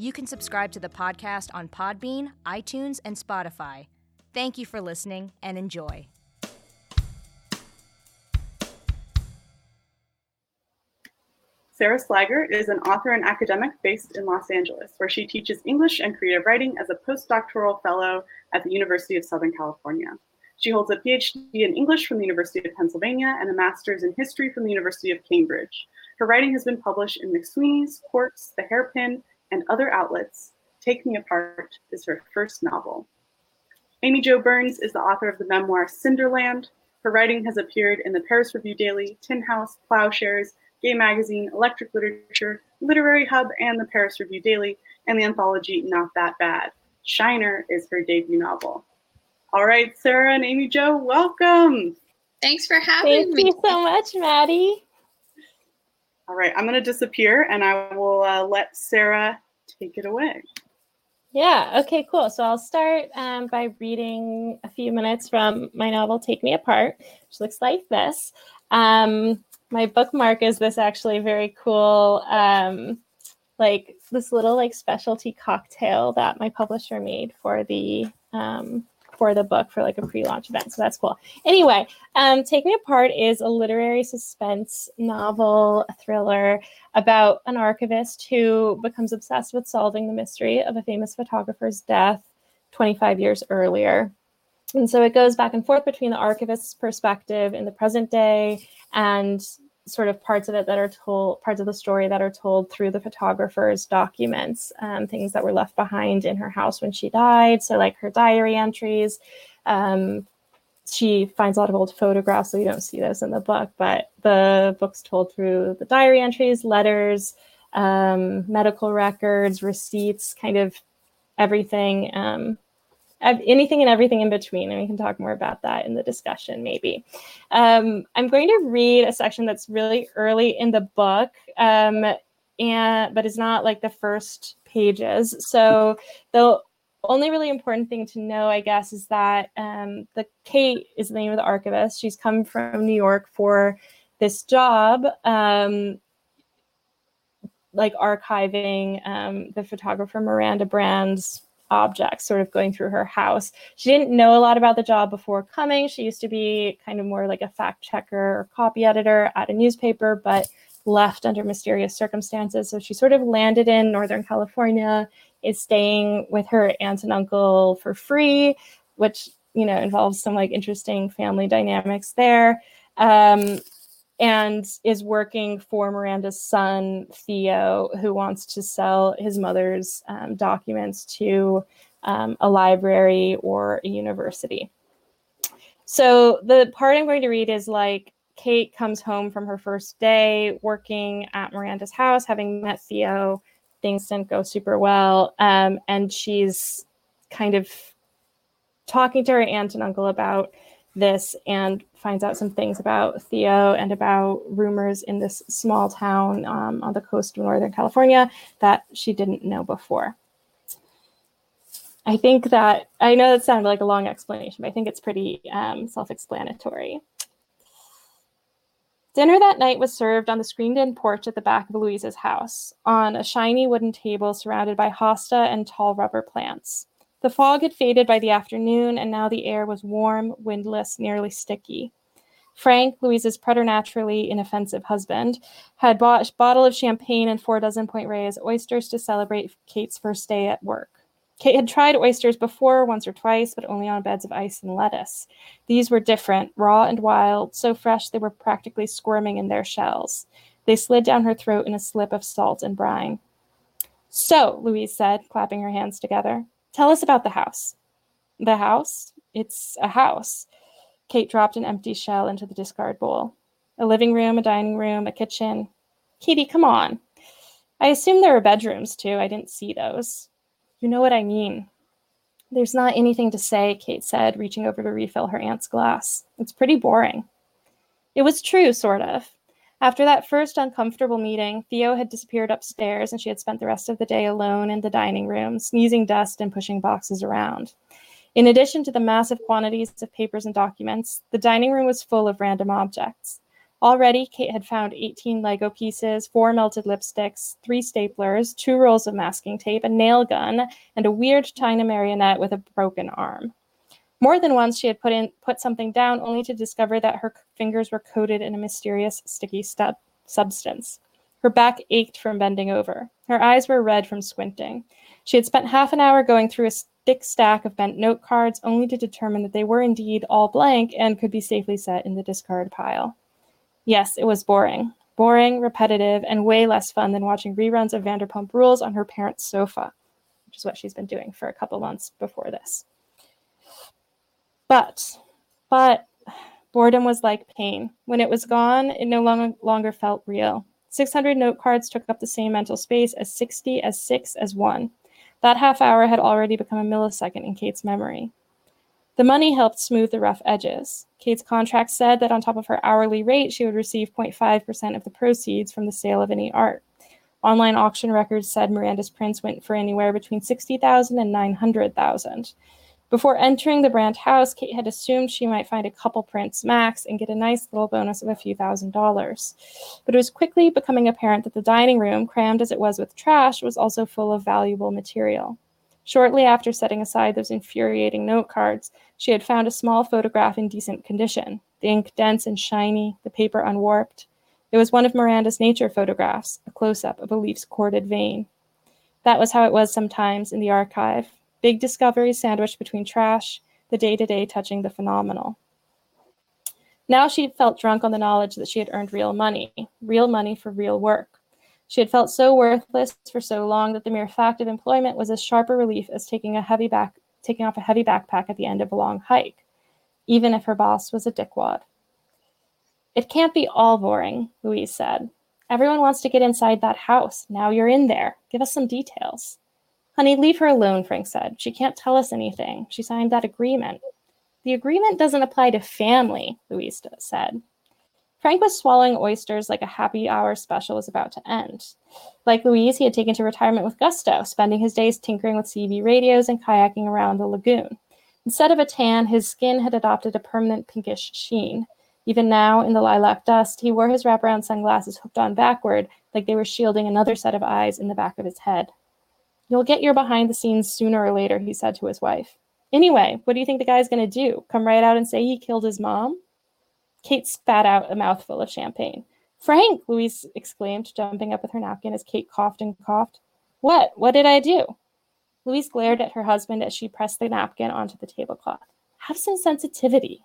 You can subscribe to the podcast on Podbean, iTunes, and Spotify. Thank you for listening and enjoy. Sarah Sligar is an author and academic based in Los Angeles, where she teaches English and creative writing as a postdoctoral fellow at the University of Southern California. She holds a PhD in English from the University of Pennsylvania and a master's in history from the University of Cambridge. Her writing has been published in McSweeney's, Quartz, The Hairpin, and other outlets. Take Me Apart is her first novel. Amy Jo Burns is the author of the memoir Cinderland. Her writing has appeared in the Paris Review Daily, Tin House, Ploughshares, Gay Magazine, Electric Literature, Literary Hub, and the Paris Review Daily, and the anthology Not That Bad. Shiner is her debut novel. All right, Sarah and Amy Jo, welcome. Thanks for having Thank me. Thank you so much, Maddie. All right, I'm going to disappear and I will uh, let Sarah take it away. Yeah, okay, cool. So I'll start um, by reading a few minutes from my novel, Take Me Apart, which looks like this. Um, my bookmark is this actually very cool, um, like this little like specialty cocktail that my publisher made for the um, for the book for like a pre-launch event. So that's cool. Anyway, um, Take Me Apart is a literary suspense novel, a thriller about an archivist who becomes obsessed with solving the mystery of a famous photographer's death 25 years earlier. And so it goes back and forth between the archivist's perspective in the present day and sort of parts of it that are told, parts of the story that are told through the photographer's documents, um, things that were left behind in her house when she died. So, like her diary entries. Um, she finds a lot of old photographs, so you don't see those in the book, but the book's told through the diary entries, letters, um, medical records, receipts, kind of everything. Anything and everything in between. And we can talk more about that in the discussion, maybe. Um, I'm going to read a section that's really early in the book, um, and but it's not like the first pages. So the only really important thing to know, I guess, is that um, the Kate is the name of the archivist. She's come from New York for this job. Um, like archiving um, the photographer Miranda Brand's objects sort of going through her house. She didn't know a lot about the job before coming. She used to be kind of more like a fact checker or copy editor at a newspaper, but left under mysterious circumstances. So she sort of landed in Northern California, is staying with her aunt and uncle for free, which, you know, involves some like interesting family dynamics there. Um, and is working for Miranda's son, Theo, who wants to sell his mother's um, documents to um, a library or a university. So the part I'm going to read is like Kate comes home from her first day working at Miranda's house, having met Theo. Things didn't go super well. Um, and she's kind of talking to her aunt and uncle about this and finds out some things about Theo and about rumors in this small town um, on the coast of Northern California that she didn't know before. I think that I know that sounded like a long explanation, but I think it's pretty um, self explanatory. Dinner that night was served on the screened in porch at the back of Louise's house, on a shiny wooden table surrounded by hosta and tall rubber plants. The fog had faded by the afternoon, and now the air was warm, windless, nearly sticky. Frank, Louise's preternaturally inoffensive husband, had bought a bottle of champagne and four dozen Point Reyes oysters to celebrate Kate's first day at work. Kate had tried oysters before, once or twice, but only on beds of ice and lettuce. These were different, raw and wild, so fresh they were practically squirming in their shells. They slid down her throat in a slip of salt and brine. So, Louise said, clapping her hands together, tell us about the house. The house? It's a house. Kate dropped an empty shell into the discard bowl. A living room, a dining room, a kitchen. Katie, come on. I assume there are bedrooms too. I didn't see those. You know what I mean. There's not anything to say, Kate said, reaching over to refill her aunt's glass. It's pretty boring. It was true, sort of. After that first uncomfortable meeting, Theo had disappeared upstairs and she had spent the rest of the day alone in the dining room, sneezing dust and pushing boxes around. In addition to the massive quantities of papers and documents, the dining room was full of random objects. Already, Kate had found 18 Lego pieces, four melted lipsticks, three staplers, two rolls of masking tape, a nail gun, and a weird china marionette with a broken arm. More than once, she had put in put something down, only to discover that her fingers were coated in a mysterious sticky stub- substance. Her back ached from bending over. Her eyes were red from squinting. She had spent half an hour going through a thick stack of bent note cards, only to determine that they were indeed all blank and could be safely set in the discard pile. Yes, it was boring. Boring, repetitive, and way less fun than watching reruns of Vanderpump Rules on her parents' sofa, which is what she's been doing for a couple months before this. But, but, boredom was like pain. When it was gone, it no longer, longer felt real. 600 note cards took up the same mental space as 60, as 6, as 1. That half hour had already become a millisecond in Kate's memory. The money helped smooth the rough edges. Kate's contract said that on top of her hourly rate, she would receive 0.5% of the proceeds from the sale of any art. Online auction records said Miranda's prints went for anywhere between 60,000 and 900,000. Before entering the Brand house, Kate had assumed she might find a couple prints max and get a nice little bonus of a few thousand dollars. But it was quickly becoming apparent that the dining room, crammed as it was with trash, was also full of valuable material. Shortly after setting aside those infuriating note cards, she had found a small photograph in decent condition, the ink dense and shiny, the paper unwarped. It was one of Miranda's nature photographs, a close up of a leaf's corded vein. That was how it was sometimes in the archive big discoveries sandwiched between trash, the day to day touching the phenomenal. Now she felt drunk on the knowledge that she had earned real money, real money for real work. She had felt so worthless for so long that the mere fact of employment was as sharp a relief as taking a heavy back taking off a heavy backpack at the end of a long hike, even if her boss was a dickwad. It can't be all boring, Louise said. Everyone wants to get inside that house. Now you're in there. Give us some details. Honey, leave her alone, Frank said. She can't tell us anything. She signed that agreement. The agreement doesn't apply to family, Louise said. Frank was swallowing oysters like a happy hour special was about to end. Like Louise, he had taken to retirement with gusto, spending his days tinkering with CB radios and kayaking around the lagoon. Instead of a tan, his skin had adopted a permanent pinkish sheen. Even now, in the lilac dust, he wore his wraparound sunglasses hooked on backward, like they were shielding another set of eyes in the back of his head. You'll get your behind the scenes sooner or later, he said to his wife. Anyway, what do you think the guy's going to do? Come right out and say he killed his mom? Kate spat out a mouthful of champagne. Frank, Louise exclaimed, jumping up with her napkin as Kate coughed and coughed. What? What did I do? Louise glared at her husband as she pressed the napkin onto the tablecloth. Have some sensitivity.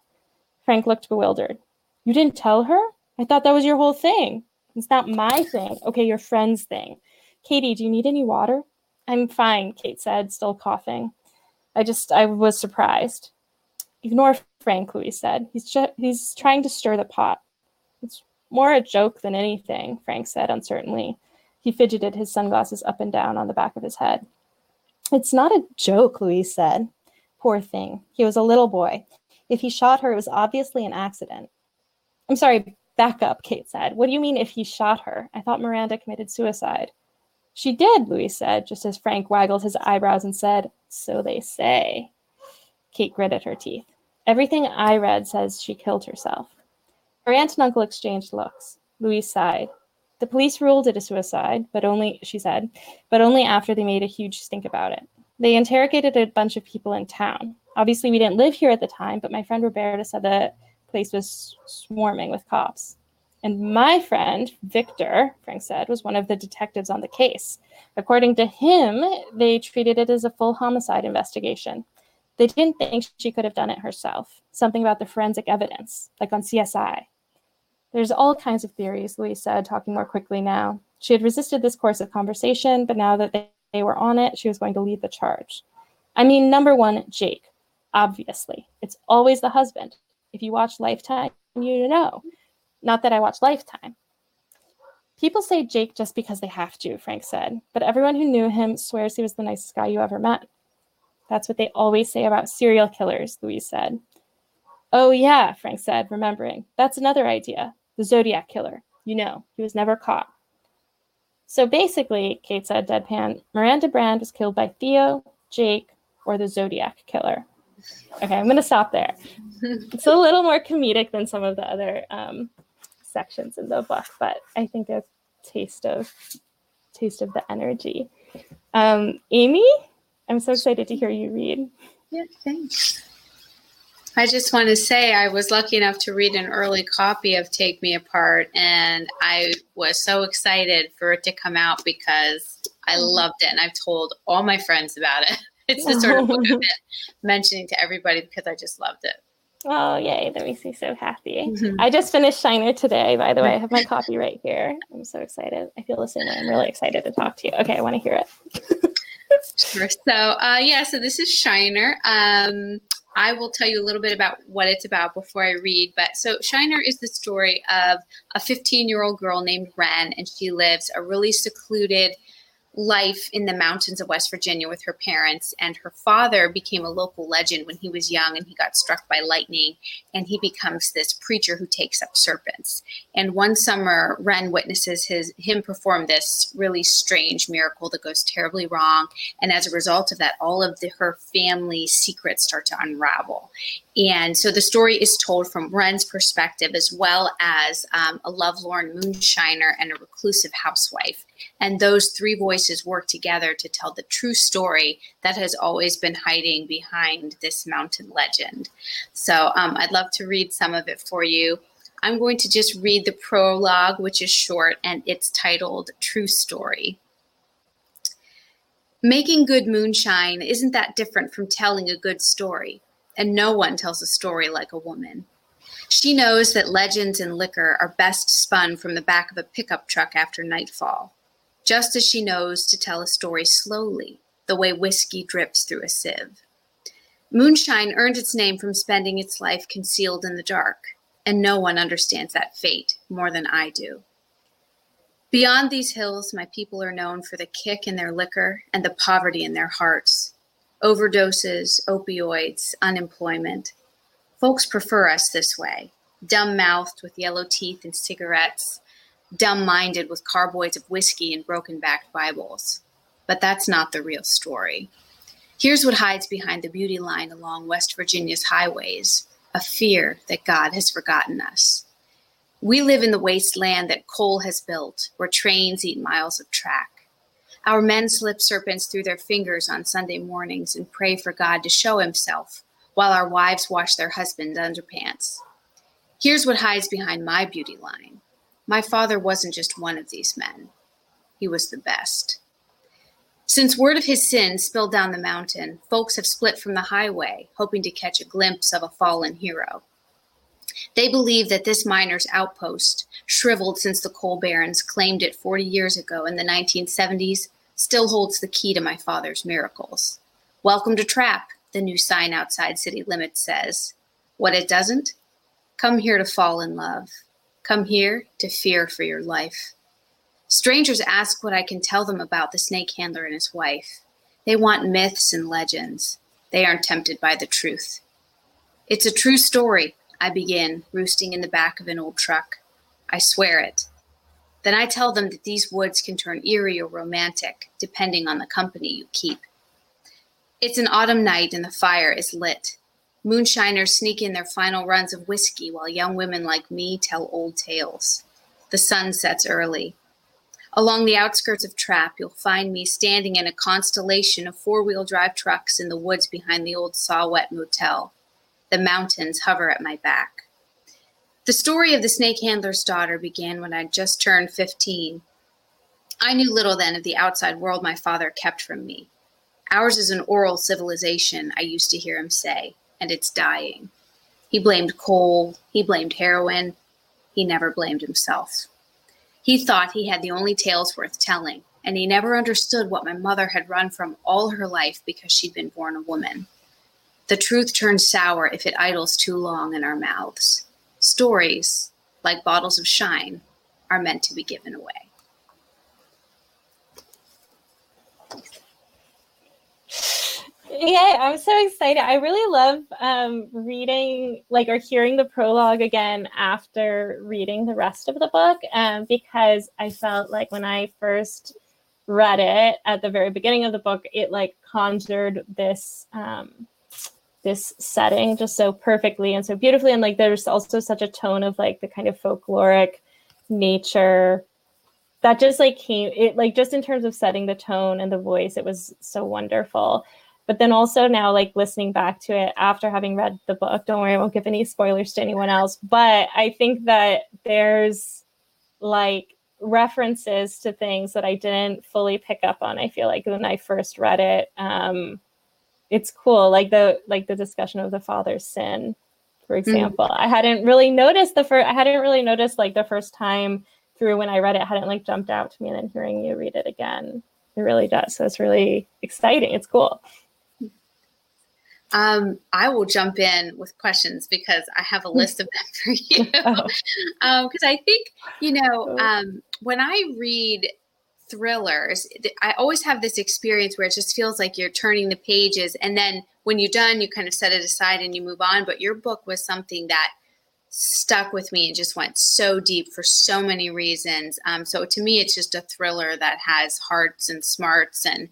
Frank looked bewildered. You didn't tell her? I thought that was your whole thing. It's not my thing. Okay, your friend's thing. Katie, do you need any water? I'm fine, Kate said, still coughing. I just, I was surprised. Ignore Frank, Louise said. He's, ju- he's trying to stir the pot. It's more a joke than anything, Frank said uncertainly. He fidgeted his sunglasses up and down on the back of his head. It's not a joke, Louise said. Poor thing. He was a little boy. If he shot her, it was obviously an accident. I'm sorry, back up, Kate said. What do you mean if he shot her? I thought Miranda committed suicide. She did, Louise said, just as Frank waggled his eyebrows and said, So they say. Kate gritted her teeth. Everything I read says she killed herself. Her aunt and uncle exchanged looks. Louise sighed. The police ruled it a suicide, but only, she said, but only after they made a huge stink about it. They interrogated a bunch of people in town. Obviously, we didn't live here at the time, but my friend Roberta said the place was swarming with cops. And my friend, Victor, Frank said, was one of the detectives on the case. According to him, they treated it as a full homicide investigation. They didn't think she could have done it herself. Something about the forensic evidence, like on CSI. There's all kinds of theories, Louise said, talking more quickly now. She had resisted this course of conversation, but now that they, they were on it, she was going to lead the charge. I mean, number one, Jake. Obviously, it's always the husband. If you watch Lifetime, you know. Not that I watch Lifetime. People say Jake just because they have to, Frank said, but everyone who knew him swears he was the nicest guy you ever met. That's what they always say about serial killers, Louise said. Oh, yeah, Frank said, remembering. That's another idea. The Zodiac killer. You know, he was never caught. So basically, Kate said deadpan, Miranda Brand was killed by Theo, Jake, or the Zodiac killer. Okay, I'm going to stop there. it's a little more comedic than some of the other um, sections in the book, but I think a taste of taste of the energy. Um, Amy, I'm so excited to hear you read. Yeah, thanks. I just want to say I was lucky enough to read an early copy of Take Me Apart, and I was so excited for it to come out because I mm-hmm. loved it, and I've told all my friends about it. It's the sort of book I've been mentioning to everybody because I just loved it. Oh, yay. That makes me so happy. Mm-hmm. I just finished Shiner today, by the way. I have my copy right here. I'm so excited. I feel the same way. I'm really excited to talk to you. Okay, I want to hear it. sure. So, uh, yeah, so this is Shiner. Um, I will tell you a little bit about what it's about before I read. But so Shiner is the story of a 15 year old girl named Wren, and she lives a really secluded life in the mountains of West Virginia with her parents. And her father became a local legend when he was young and he got struck by lightning. And he becomes this preacher who takes up serpents. And one summer, Wren witnesses his him perform this really strange miracle that goes terribly wrong. And as a result of that, all of the, her family's secrets start to unravel. And so the story is told from Wren's perspective, as well as um, a lovelorn moonshiner and a reclusive housewife. And those three voices work together to tell the true story that has always been hiding behind this mountain legend. So um, I'd love to read some of it for you. I'm going to just read the prologue, which is short and it's titled True Story. Making good moonshine isn't that different from telling a good story and no one tells a story like a woman. She knows that legends and liquor are best spun from the back of a pickup truck after nightfall, just as she knows to tell a story slowly, the way whiskey drips through a sieve. Moonshine earned its name from spending its life concealed in the dark, and no one understands that fate more than I do. Beyond these hills, my people are known for the kick in their liquor and the poverty in their hearts overdoses, opioids, unemployment. Folks prefer us this way dumb mouthed with yellow teeth and cigarettes, dumb minded with carboys of whiskey and broken backed Bibles. But that's not the real story. Here's what hides behind the beauty line along West Virginia's highways a fear that God has forgotten us. We live in the wasteland that coal has built, where trains eat miles of track. Our men slip serpents through their fingers on Sunday mornings and pray for God to show himself, while our wives wash their husbands' underpants. Here's what hides behind my beauty line my father wasn't just one of these men, he was the best. Since word of his sin spilled down the mountain, folks have split from the highway, hoping to catch a glimpse of a fallen hero. They believe that this miner's outpost, shriveled since the coal barons claimed it 40 years ago in the 1970s, still holds the key to my father's miracles. Welcome to Trap, the new sign outside city limits says. What it doesn't? Come here to fall in love. Come here to fear for your life. Strangers ask what I can tell them about the snake handler and his wife. They want myths and legends. They aren't tempted by the truth. It's a true story, I begin, roosting in the back of an old truck. I swear it. Then I tell them that these woods can turn eerie or romantic, depending on the company you keep. It's an autumn night and the fire is lit. Moonshiners sneak in their final runs of whiskey while young women like me tell old tales. The sun sets early. Along the outskirts of Trap, you'll find me standing in a constellation of four wheel drive trucks in the woods behind the old Saw Wet Motel. The mountains hover at my back. The story of the snake handler's daughter began when I just turned 15. I knew little then of the outside world my father kept from me. Ours is an oral civilization, I used to hear him say, and it's dying. He blamed coal, he blamed heroin, he never blamed himself. He thought he had the only tales worth telling, and he never understood what my mother had run from all her life because she'd been born a woman. The truth turns sour if it idles too long in our mouths. Stories, like bottles of shine, are meant to be given away. Yeah, I'm so excited. I really love um, reading, like, or hearing the prologue again after reading the rest of the book, um, because I felt like when I first read it at the very beginning of the book, it like conjured this um, this setting just so perfectly and so beautifully, and like there's also such a tone of like the kind of folkloric nature that just like came it like just in terms of setting the tone and the voice, it was so wonderful but then also now like listening back to it after having read the book don't worry i won't give any spoilers to anyone else but i think that there's like references to things that i didn't fully pick up on i feel like when i first read it um it's cool like the like the discussion of the father's sin for mm-hmm. example mm. i hadn't really noticed the first i hadn't really noticed like the first time through when i read it hadn't like jumped out to me and then hearing you read it again it really does so it's really exciting it's cool um, I will jump in with questions because I have a hmm. list of them for you. Um, because um, I think, you know, oh. um, when I read thrillers, I always have this experience where it just feels like you're turning the pages. And then when you're done, you kind of set it aside and you move on. But your book was something that stuck with me and just went so deep for so many reasons. Um, so to me, it's just a thriller that has hearts and smarts. And,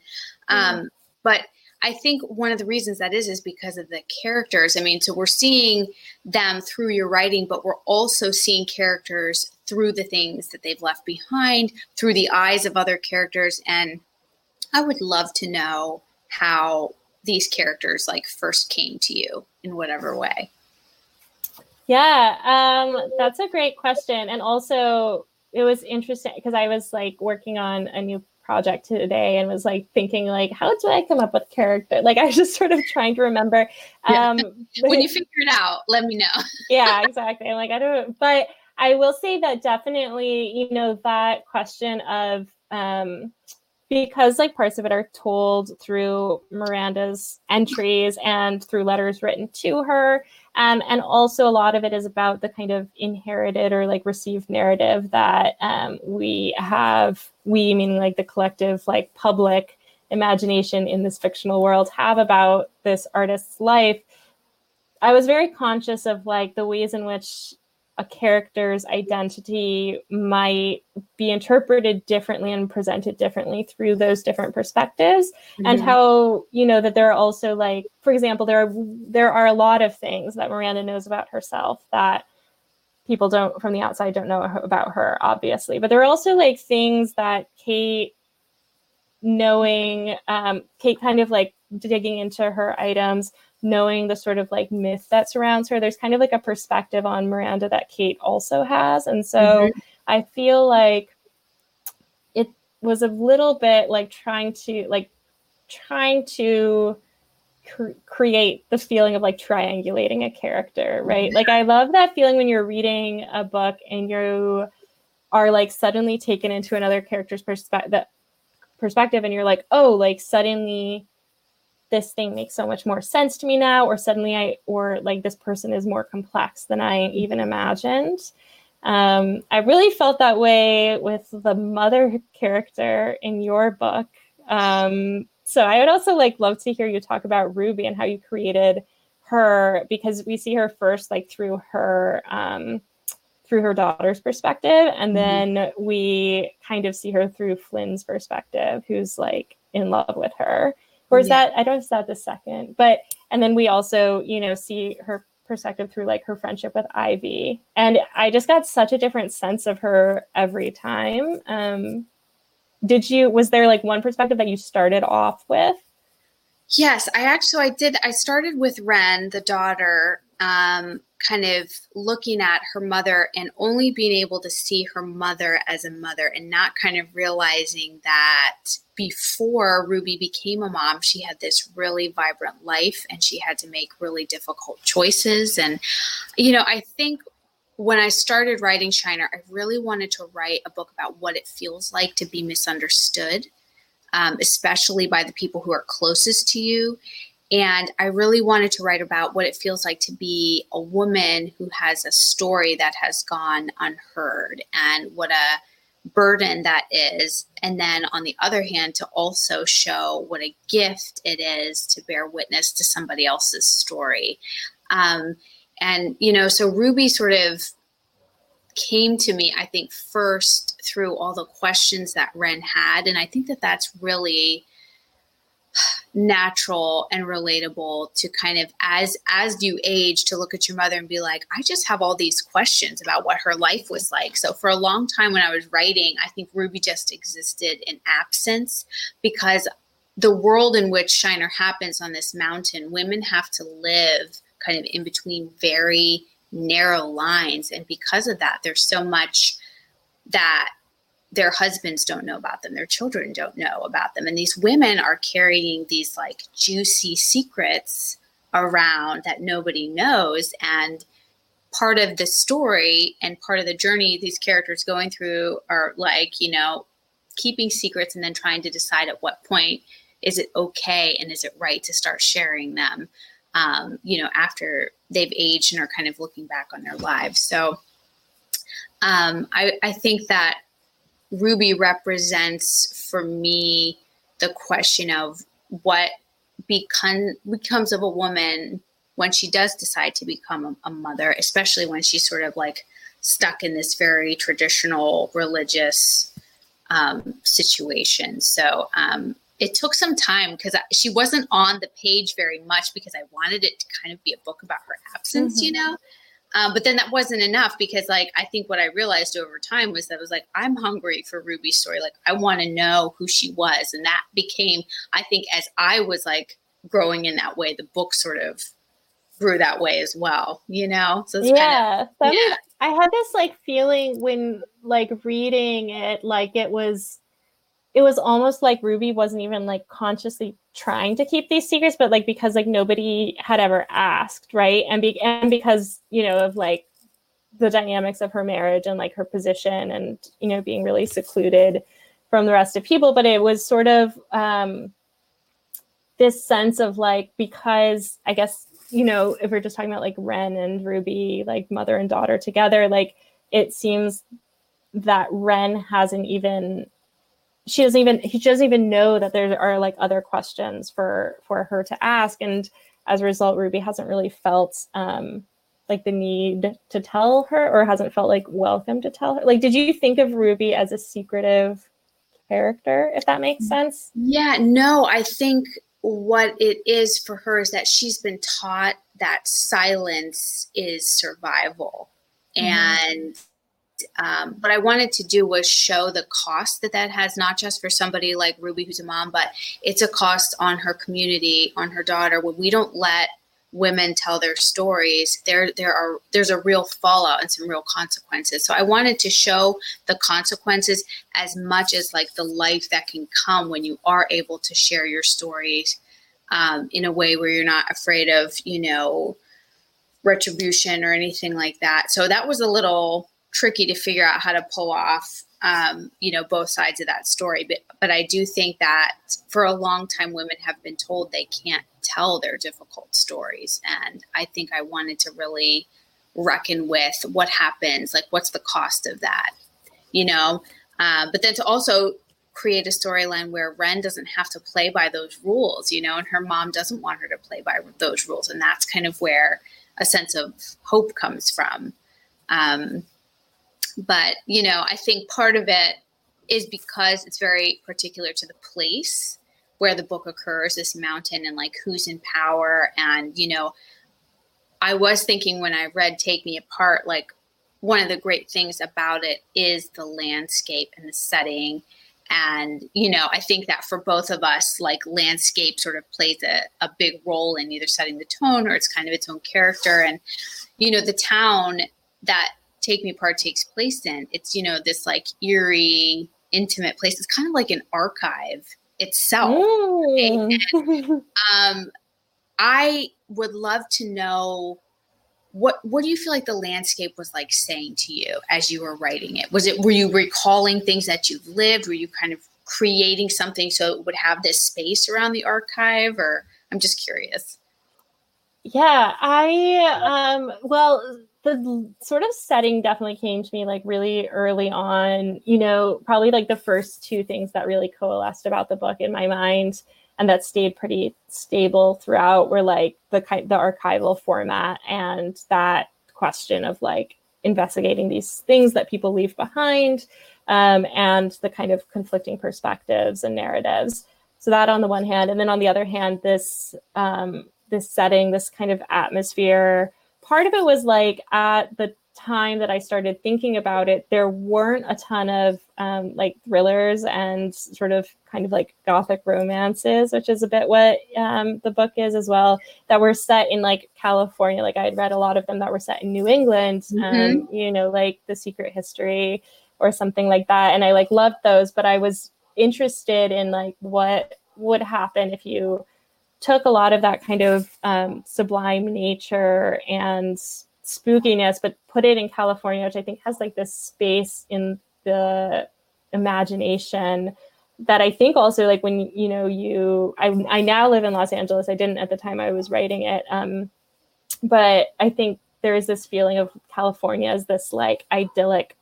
mm. but I think one of the reasons that is is because of the characters. I mean, so we're seeing them through your writing, but we're also seeing characters through the things that they've left behind, through the eyes of other characters. And I would love to know how these characters like first came to you in whatever way. Yeah, um, that's a great question. And also, it was interesting because I was like working on a new project today and was like thinking like how do i come up with character? Like i was just sort of trying to remember um yeah. when you figure it out let me know. Yeah exactly. I'm like i don't but i will say that definitely you know that question of um because like parts of it are told through miranda's entries and through letters written to her um, and also, a lot of it is about the kind of inherited or like received narrative that um, we have, we meaning like the collective, like public imagination in this fictional world, have about this artist's life. I was very conscious of like the ways in which a character's identity might be interpreted differently and presented differently through those different perspectives mm-hmm. and how you know that there are also like for example there are there are a lot of things that miranda knows about herself that people don't from the outside don't know about her obviously but there are also like things that kate knowing um, kate kind of like digging into her items knowing the sort of like myth that surrounds her there's kind of like a perspective on miranda that kate also has and so mm-hmm. i feel like it was a little bit like trying to like trying to cr- create the feeling of like triangulating a character right mm-hmm. like i love that feeling when you're reading a book and you are like suddenly taken into another character's perspective perspective and you're like oh like suddenly this thing makes so much more sense to me now or suddenly i or like this person is more complex than i even imagined. Um, i really felt that way with the mother character in your book. Um, so i would also like love to hear you talk about ruby and how you created her because we see her first like through her um, through her daughter's perspective and mm-hmm. then we kind of see her through flynn's perspective who's like in love with her or is yeah. that I don't know if that the second, but and then we also, you know, see her perspective through like her friendship with Ivy. And I just got such a different sense of her every time. Um did you was there like one perspective that you started off with? Yes, I actually I did I started with Wren, the daughter, um, kind of looking at her mother and only being able to see her mother as a mother and not kind of realizing that before Ruby became a mom, she had this really vibrant life and she had to make really difficult choices. And, you know, I think when I started writing Shiner, I really wanted to write a book about what it feels like to be misunderstood, um, especially by the people who are closest to you. And I really wanted to write about what it feels like to be a woman who has a story that has gone unheard and what a burden that is. And then on the other hand, to also show what a gift it is to bear witness to somebody else's story. Um, and, you know, so Ruby sort of came to me, I think, first through all the questions that Wren had. And I think that that's really natural and relatable to kind of as as you age to look at your mother and be like i just have all these questions about what her life was like. So for a long time when i was writing i think ruby just existed in absence because the world in which shiner happens on this mountain women have to live kind of in between very narrow lines. And because of that there's so much that their husbands don't know about them, their children don't know about them. And these women are carrying these like juicy secrets around that nobody knows. And part of the story and part of the journey these characters going through are like, you know, keeping secrets and then trying to decide at what point is it okay and is it right to start sharing them, um, you know, after they've aged and are kind of looking back on their lives. So um, I, I think that Ruby represents for me the question of what become, becomes of a woman when she does decide to become a, a mother, especially when she's sort of like stuck in this very traditional religious um, situation. So um, it took some time because she wasn't on the page very much because I wanted it to kind of be a book about her absence, mm-hmm. you know. Um, but then that wasn't enough because, like, I think what I realized over time was that I was like, I'm hungry for Ruby's story. Like, I want to know who she was. And that became, I think, as I was like growing in that way, the book sort of grew that way as well, you know? So yeah, kind of, yeah. Was, I had this like feeling when like reading it, like it was it was almost like Ruby wasn't even like consciously trying to keep these secrets, but like because like nobody had ever asked, right? And be and because you know of like the dynamics of her marriage and like her position and you know being really secluded from the rest of people, but it was sort of um, this sense of like because I guess you know if we're just talking about like Wren and Ruby, like mother and daughter together, like it seems that Wren hasn't even she doesn't even she doesn't even know that there are like other questions for for her to ask. And as a result ruby hasn't really felt um like the need to tell her or hasn't felt like welcome to tell her. Like did you think of ruby as a secretive character if that makes sense? Yeah no i think what it is for her is that she's been taught that silence is survival. Mm-hmm. and um, what I wanted to do was show the cost that that has, not just for somebody like Ruby, who's a mom, but it's a cost on her community, on her daughter. When we don't let women tell their stories, there there are there's a real fallout and some real consequences. So I wanted to show the consequences as much as like the life that can come when you are able to share your stories um, in a way where you're not afraid of, you know, retribution or anything like that. So that was a little tricky to figure out how to pull off um, you know both sides of that story but but i do think that for a long time women have been told they can't tell their difficult stories and i think i wanted to really reckon with what happens like what's the cost of that you know uh, but then to also create a storyline where Wren doesn't have to play by those rules, you know, and her mom doesn't want her to play by those rules. And that's kind of where a sense of hope comes from. Um, but, you know, I think part of it is because it's very particular to the place where the book occurs, this mountain, and like who's in power. And, you know, I was thinking when I read Take Me Apart, like one of the great things about it is the landscape and the setting and you know i think that for both of us like landscape sort of plays a, a big role in either setting the tone or it's kind of its own character and you know the town that take me apart takes place in it's you know this like eerie intimate place. It's kind of like an archive itself Mm. And, um i would love to know what what do you feel like the landscape was like saying to you as you were writing it? Was it were you recalling things that you've lived? Were you kind of creating something so it would have this space around the archive or i'm just curious. Yeah, I um well the sort of setting definitely came to me like really early on, you know, probably like the first two things that really coalesced about the book in my mind and that stayed pretty stable throughout were like the kind the archival format and that question of like investigating these things that people leave behind um, and the kind of conflicting perspectives and narratives. So that on the one hand and then on the other hand this um, this setting this kind of atmosphere part of it was like at the time that i started thinking about it there weren't a ton of um, like thrillers and sort of kind of like gothic romances which is a bit what um, the book is as well that were set in like california. Like i had read a lot of them that were set in new england um, you know like the secret history or something like that and i like loved those but i was interested in like what would happen if you took a lot of that kind of um, sublime nature and spookiness but put it in california which i think has like this space in the imagination that i think also like when you know you i, I now live in los angeles i didn't at the time i was writing it um, but i think there is this feeling of california as this like idyllic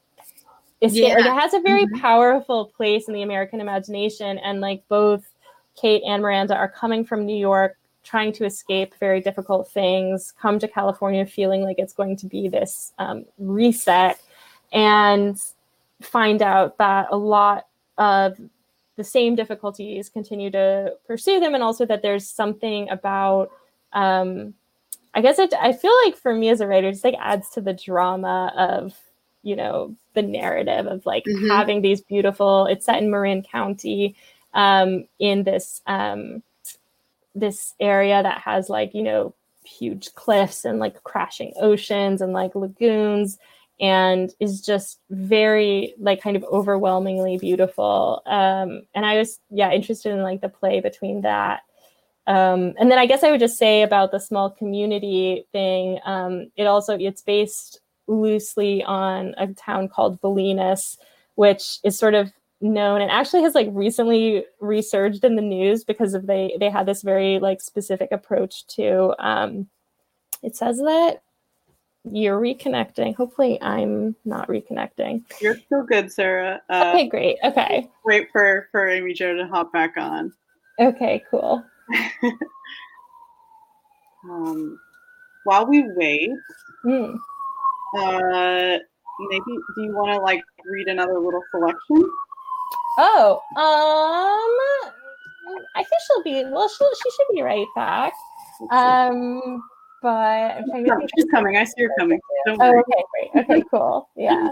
Yeah. it has a very powerful place in the American imagination, and like both Kate and Miranda are coming from New York, trying to escape very difficult things, come to California feeling like it's going to be this um, reset, and find out that a lot of the same difficulties continue to pursue them, and also that there's something about um, I guess it, I feel like for me as a writer, it just like adds to the drama of, you know, the narrative of like Mhm. having these beautiful, it's set in Marin County, um, in this, um, this area that has like, you know, huge cliffs and like crashing oceans and like lagoons and is just very like kind of overwhelmingly beautiful. Um, and I was, yeah, interested in like the play between that um, and then I guess I would just say about the small community thing. Um, it also it's based loosely on a town called Bolinas, which is sort of known and actually has like recently resurged in the news because of they they had this very like specific approach to. Um, it says that you're reconnecting. Hopefully, I'm not reconnecting. You're still good, Sarah. Uh, Okay, great. Okay, Wait for for Amy Jo to hop back on. okay, cool. Um, while we wait, Hmm. uh, maybe do you want to like read another little selection? Oh, um, I think she'll be. Well, she'll she should be right back. Um, but I'm trying to think. she's coming. I see her coming. Don't Oh, worry. okay, great. Okay, cool. Yeah.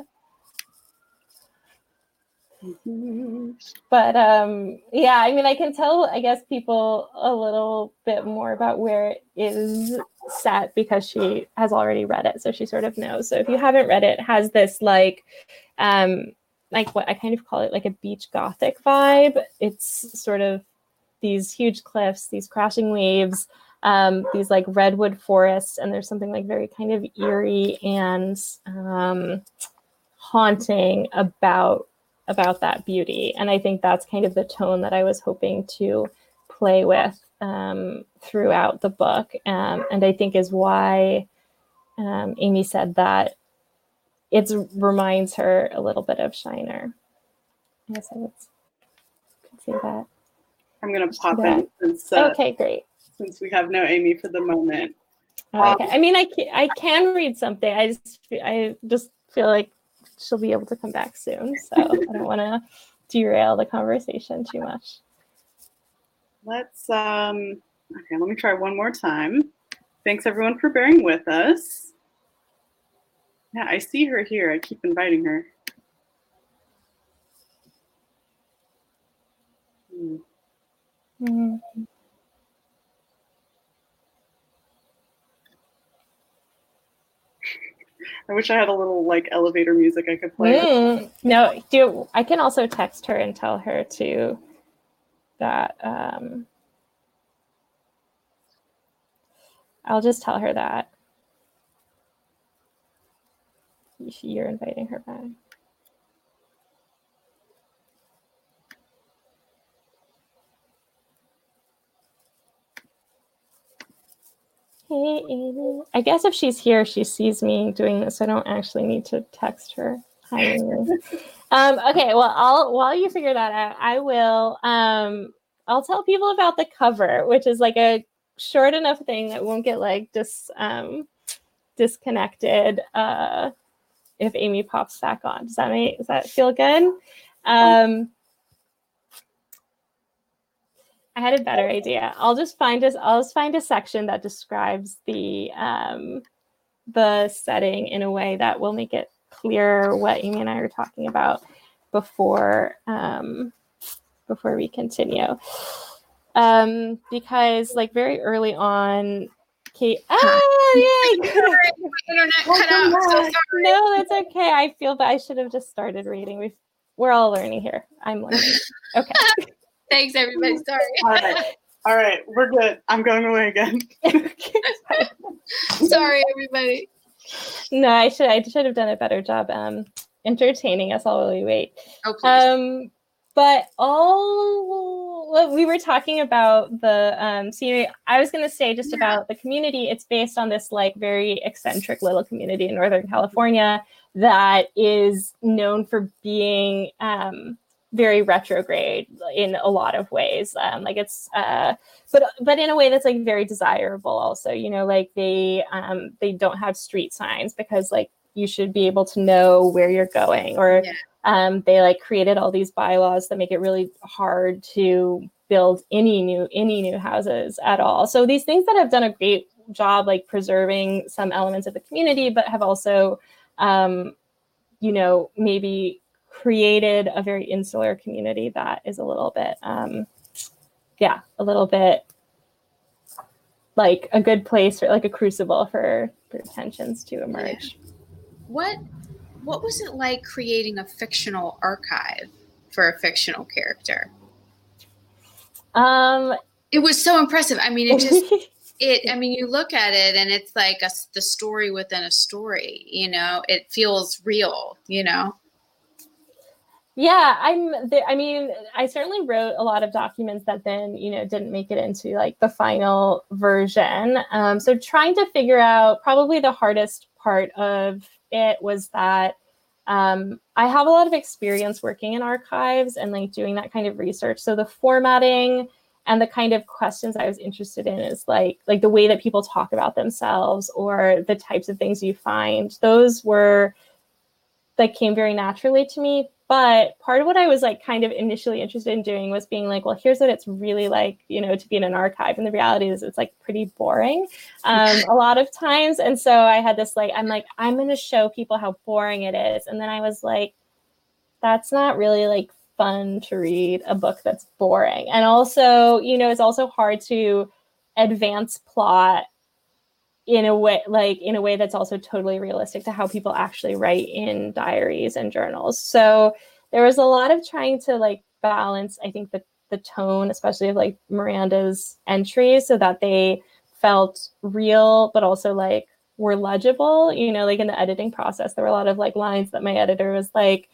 But um, yeah, I mean, I can tell, I guess, people a little bit more about where it is set because she has already read it, so she sort of knows. So if you haven't read it, it has this like, um, like what I kind of call it like a beach gothic vibe. It's sort of these huge cliffs, these crashing waves, um, these like redwood forests, and there's something like very kind of eerie and um, haunting about about that beauty. And I think that's kind of the tone that I was hoping to play with um, throughout the book, um, and I think is why um, Amy said that it reminds her a little bit of Shiner. I guess I would could say that. I'm gonna pop in since uh, okay, great. since we have no Amy for the moment. Okay. I mean, I can, I can read something. I just I just feel like she'll be able to come back soon, so I don't want to derail the conversation too much. Let's um. Okay, let me try one more time. Thanks everyone for bearing with us. Yeah, I see her here. I keep inviting her. Mm. Mm. I wish I had a little like elevator music I could play. Mm. No, do I can also text her and tell her to that. Um, I'll just tell her that you're inviting her back. Hey, Amy. I guess if she's here, she sees me doing this. I don't actually need to text her. Hi, Amy. um, okay, well, I'll while you figure that out, I will. Um, I'll tell people about the cover, which is like a short enough thing that won't get like dis um, disconnected uh, if Amy pops back on. Does that make does that feel good? Um, I had a better idea. I'll just find us. I'll just find a section that describes the um, the setting in a way that will make it clear what Amy and I are talking about before um, before we continue. Um, because like very early on, Kate. Ah, yay! Internet cut out. So no, that's okay. I feel that I should have just started reading. We've we're all learning here. I'm learning. Okay. Thanks, everybody. Sorry. All right. All right, we're good. I'm going away again. sorry, everybody. no, I should I should have done a better job um entertaining us all while we wait. Oh, please. Um but all well, we were talking about the um scenery. I was gonna say just about the community. It's based on this like very eccentric little community in Northern California that is known for being um very retrograde in a lot of ways um, like it's uh, but but in a way that's like very desirable also you know like they um, they don't have street signs because like you should be able to know where you're going or Yeah. Um, they like created all these bylaws that make it really hard to build any new any new houses at all. So these things that have done a great job like preserving some elements of the community but have also um, you know maybe created a very insular community that is a little bit um yeah a little bit like a good place for like a crucible for, for tensions to emerge. What what was it like creating a fictional archive for a fictional character? um It was so impressive. I mean, it just it. I mean, you look at it and it's like a, the story within a story. You know, it feels real. You know. yeah i'm the, i mean i certainly wrote a lot of documents that then you know didn't make it into like the final version um, so trying to figure out probably the hardest part of it was that um, i have a lot of experience working in archives and like doing that kind of research. So the formatting and the kind of questions i was interested in is like like the way that people talk about themselves or the types of things you find those were that came very naturally to me. But part of what i was like kind of initially interested in doing was being like well here's what it's really like you know to be in an archive. And the reality is it's like pretty boring um, a lot of times. And so i had this like i'm like i'm going to show people how boring it is. And then i was like that's not really like fun to read a book that's boring. And also you know it's also hard to advance plot in a way like in a way that's also totally realistic to how people actually write in diaries and journals. So there was a lot of trying to like balance i think the the tone especially of like miranda's entries so that they felt real but also like were legible you know like in the editing process there were a lot of like lines that my editor was like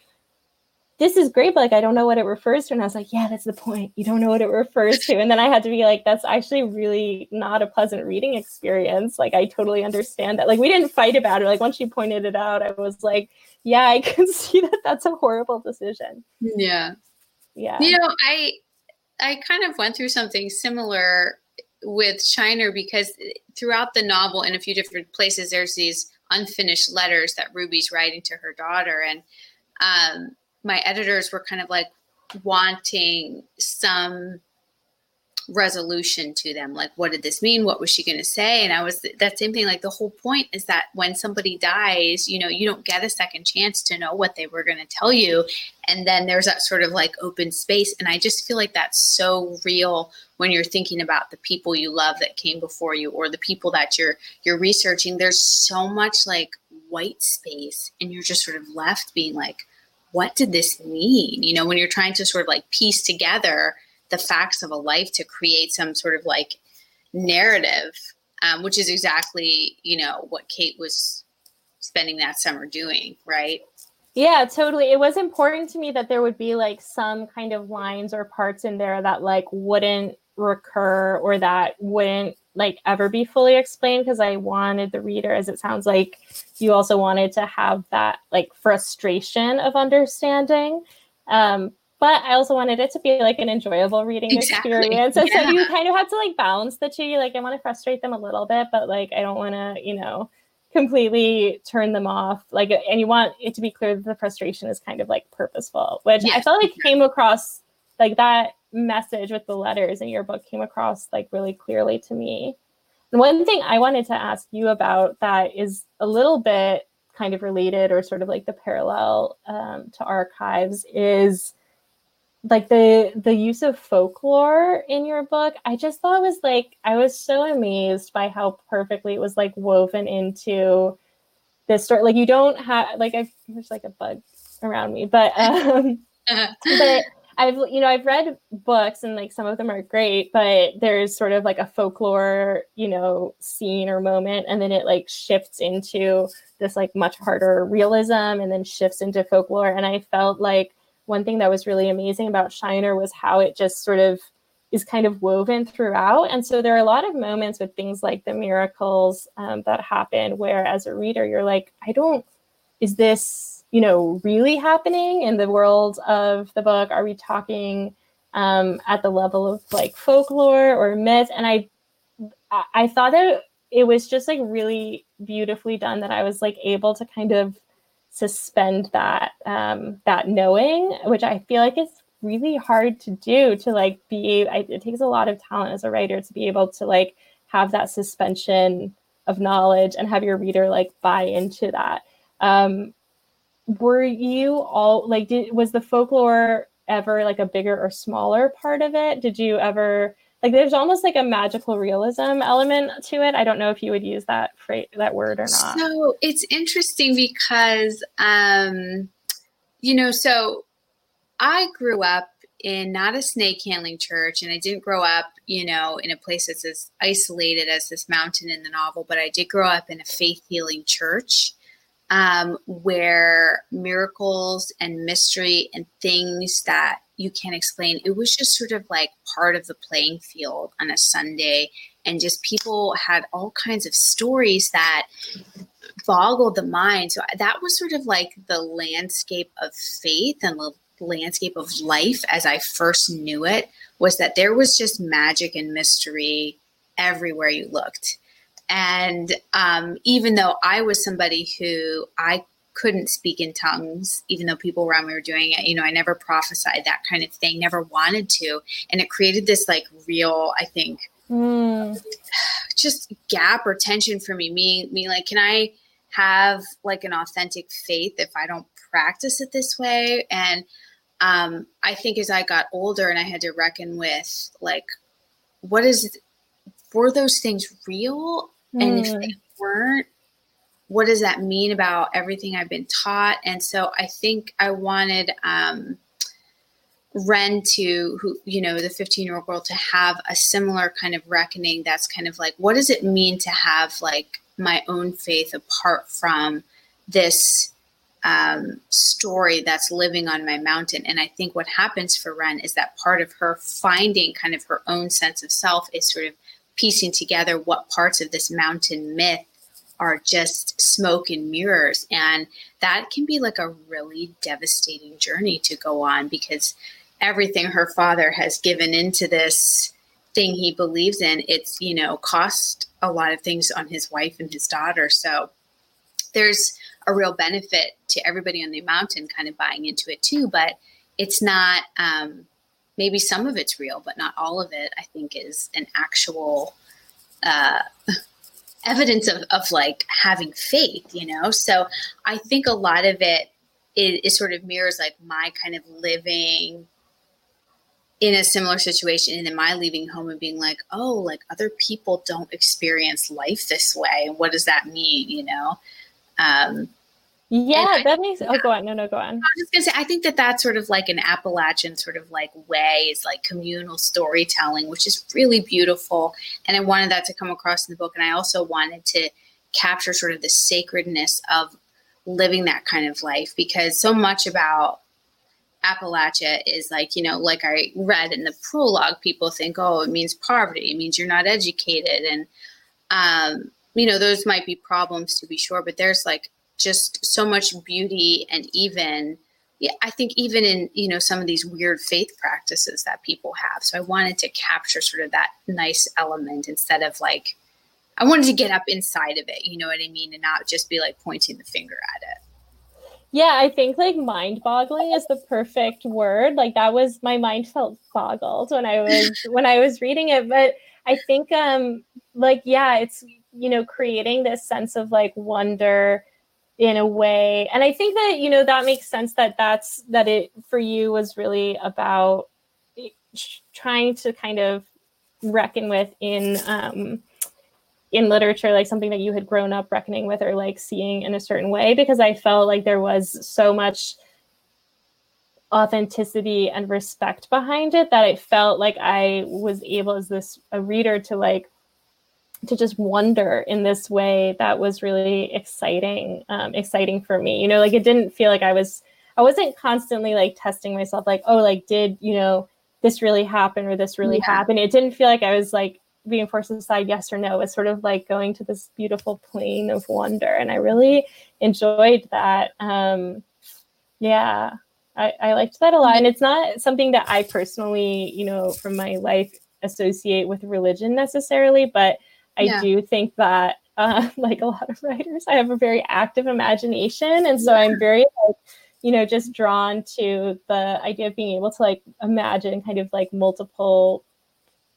this is great, but like I don't know what it refers to. And I was like, yeah, that's the point. You don't know what it refers to. And then I had to be like, that's actually really not a pleasant reading experience. Like I totally understand that. Like we didn't fight about it. Like once she pointed it out, I was like, yeah, I can see that that's a horrible decision. Yeah. Yeah. You know, I I kind of went through something similar with Shiner because throughout the novel, in a few different places, there's these unfinished letters that Ruby's writing to her daughter, and um, my editors were kind of like wanting some resolution to them. Like what did this mean? What was she going to say? And i was that same thing. Like the whole point is that when somebody dies you know you don't get a second chance to know what they were going to tell you. And then there's that sort of like open space. And i just feel like that's so real when you're thinking about the people you love that came before you or the people that you're you're researching. There's so much like white space and you're just sort of left being like what did this mean you know when you're trying to sort of like piece together the facts of a life to create some sort of like narrative, um, which is exactly, you know, what Kate was spending that summer doing, right? Yeah, totally. It was important to me that there would be like some kind of lines or parts in there that like wouldn't recur or that wouldn't like ever be fully explained because I wanted the reader, as it sounds like you also wanted to have that like frustration of understanding. Um, but I also wanted it to be like an enjoyable reading exactly. experience. And yeah. so you kind of have to like balance the two. Like, I want to frustrate them a little bit, but like, I don't want to, you know, completely turn them off. Like, and you want it to be clear that the frustration is kind of like purposeful, which yes. I felt like came across like that message with the letters in your book came across like really clearly to me. And one thing I wanted to ask you about that is a little bit kind of related or sort of like the parallel um, to archives is like the the use of folklore in your book i just thought was like i was so amazed by how perfectly it was like woven into this story like you don't have like i there's like a bug around me but um but i've you know i've read books and like some of them are great but there's sort of like a folklore you know scene or moment and then it like shifts into this like much harder realism and then shifts into folklore and i felt like one thing that was really amazing about Shiner was how it just sort of is kind of woven throughout. And so there are a lot of moments with things like the miracles um, that happen where, as a reader, you're like, I don't, is this, you know, really happening in the world of the book? Are we talking um, at the level of like folklore or myth? And I, I thought that it was just like really beautifully done that I was like able to kind of suspend that um, that knowing, which I feel like is really hard to do. To like be, I, it takes a lot of talent as a writer to be able to like have that suspension of knowledge and have your reader like buy into that. Um, were you all like? Did was the folklore ever like a bigger or smaller part of it? Did you ever? like there's almost like a magical realism element to it. I don't know if you would use that phrase, that word or not. So it's interesting because, um, you know, so I grew up in not a snake handling church, and I didn't grow up, you know, in a place that's as isolated as this mountain in the novel, but I did grow up in a faith healing church um, where miracles and mystery and things that you can't explain. It was just sort of like part of the playing field on a Sunday. And just people had all kinds of stories that boggled the mind. So that was sort of like the landscape of faith and the landscape of life as I first knew it was that there was just magic and mystery everywhere you looked. And um, even though I was somebody who I couldn't speak in tongues, even though people around me were doing it. You know, I never prophesied that kind of thing, never wanted to. And it created this like real, I think, mm. just gap or tension for me. Me, me, like, can I have like an authentic faith if I don't practice it this way? And um, I think as I got older and I had to reckon with like, what is, were those things real? Mm. And if they mm. weren't, what does that mean about everything I've been taught? And so I think I wanted um, Wren to, who, you know, the 15 year old girl to have a similar kind of reckoning that's kind of like, what does it mean to have like my own faith apart from this um, story that's living on my mountain? And I think what happens for Wren is that part of her finding kind of her own sense of self is sort of piecing together what parts of this mountain myth are just smoke and mirrors. And that can be like a really devastating journey to go on because everything her father has given into this thing he believes in, it's, you know, cost a lot of things on his wife and his daughter. So there's a real benefit to everybody on the mountain kind of buying into it too, but it's not, um, maybe some of it's real, but not all of it, I think is an actual uh, evidence of, of like having faith, you know? So I think a lot of it is, is sort of mirrors like my kind of living in a similar situation and then my leaving home and being like, oh, like other people don't experience life this way. What does that mean? You know? Um, yeah, that makes. Oh, go on. No, no, go on. I was just gonna say, I think that that's sort of like an Appalachian sort of like way is like communal storytelling, which is really beautiful. And I wanted that to come across in the book, and I also wanted to capture sort of the sacredness of living that kind of life because so much about Appalachia is like, you know, like I read in the prologue, people think, oh, it means poverty, it means you're not educated. And, um, you know, those might be problems to be sure, but there's like just so much beauty and even yeah, I think even in you know some of these weird faith practices that people have. So I wanted to capture sort of that nice element instead of like I wanted to get up inside of it, you know what I mean, and not just be like pointing the finger at it. Yeah, I think like mind boggling is the perfect word. Like that was my mind felt boggled when I was when I was reading it. But I think um like yeah, it's you know, creating this sense of like wonder in a way. And i think that you know that makes sense that that's that it for you was really about trying to kind of reckon with in um in literature like something that you had grown up reckoning with or like seeing in a certain way because i felt like there was so much authenticity and respect behind it that it felt like i was able as this a reader to like to just wonder in this way that was really exciting um, exciting for me. You know like it didn't feel like i was i wasn't constantly like testing myself like oh like did you know this really happen or this really yeah. happen? It didn't feel like i was like being forced to decide yes or no. It was sort of like going to this beautiful plane of wonder and i really enjoyed that. Um yeah I, I liked that a lot and it's not something that i personally you know from my life associate with religion necessarily but I yeah. do think that, uh, like a lot of writers, I have a very active imagination. And so I'm very, like, you know, just drawn to the idea of being able to like imagine kind of like multiple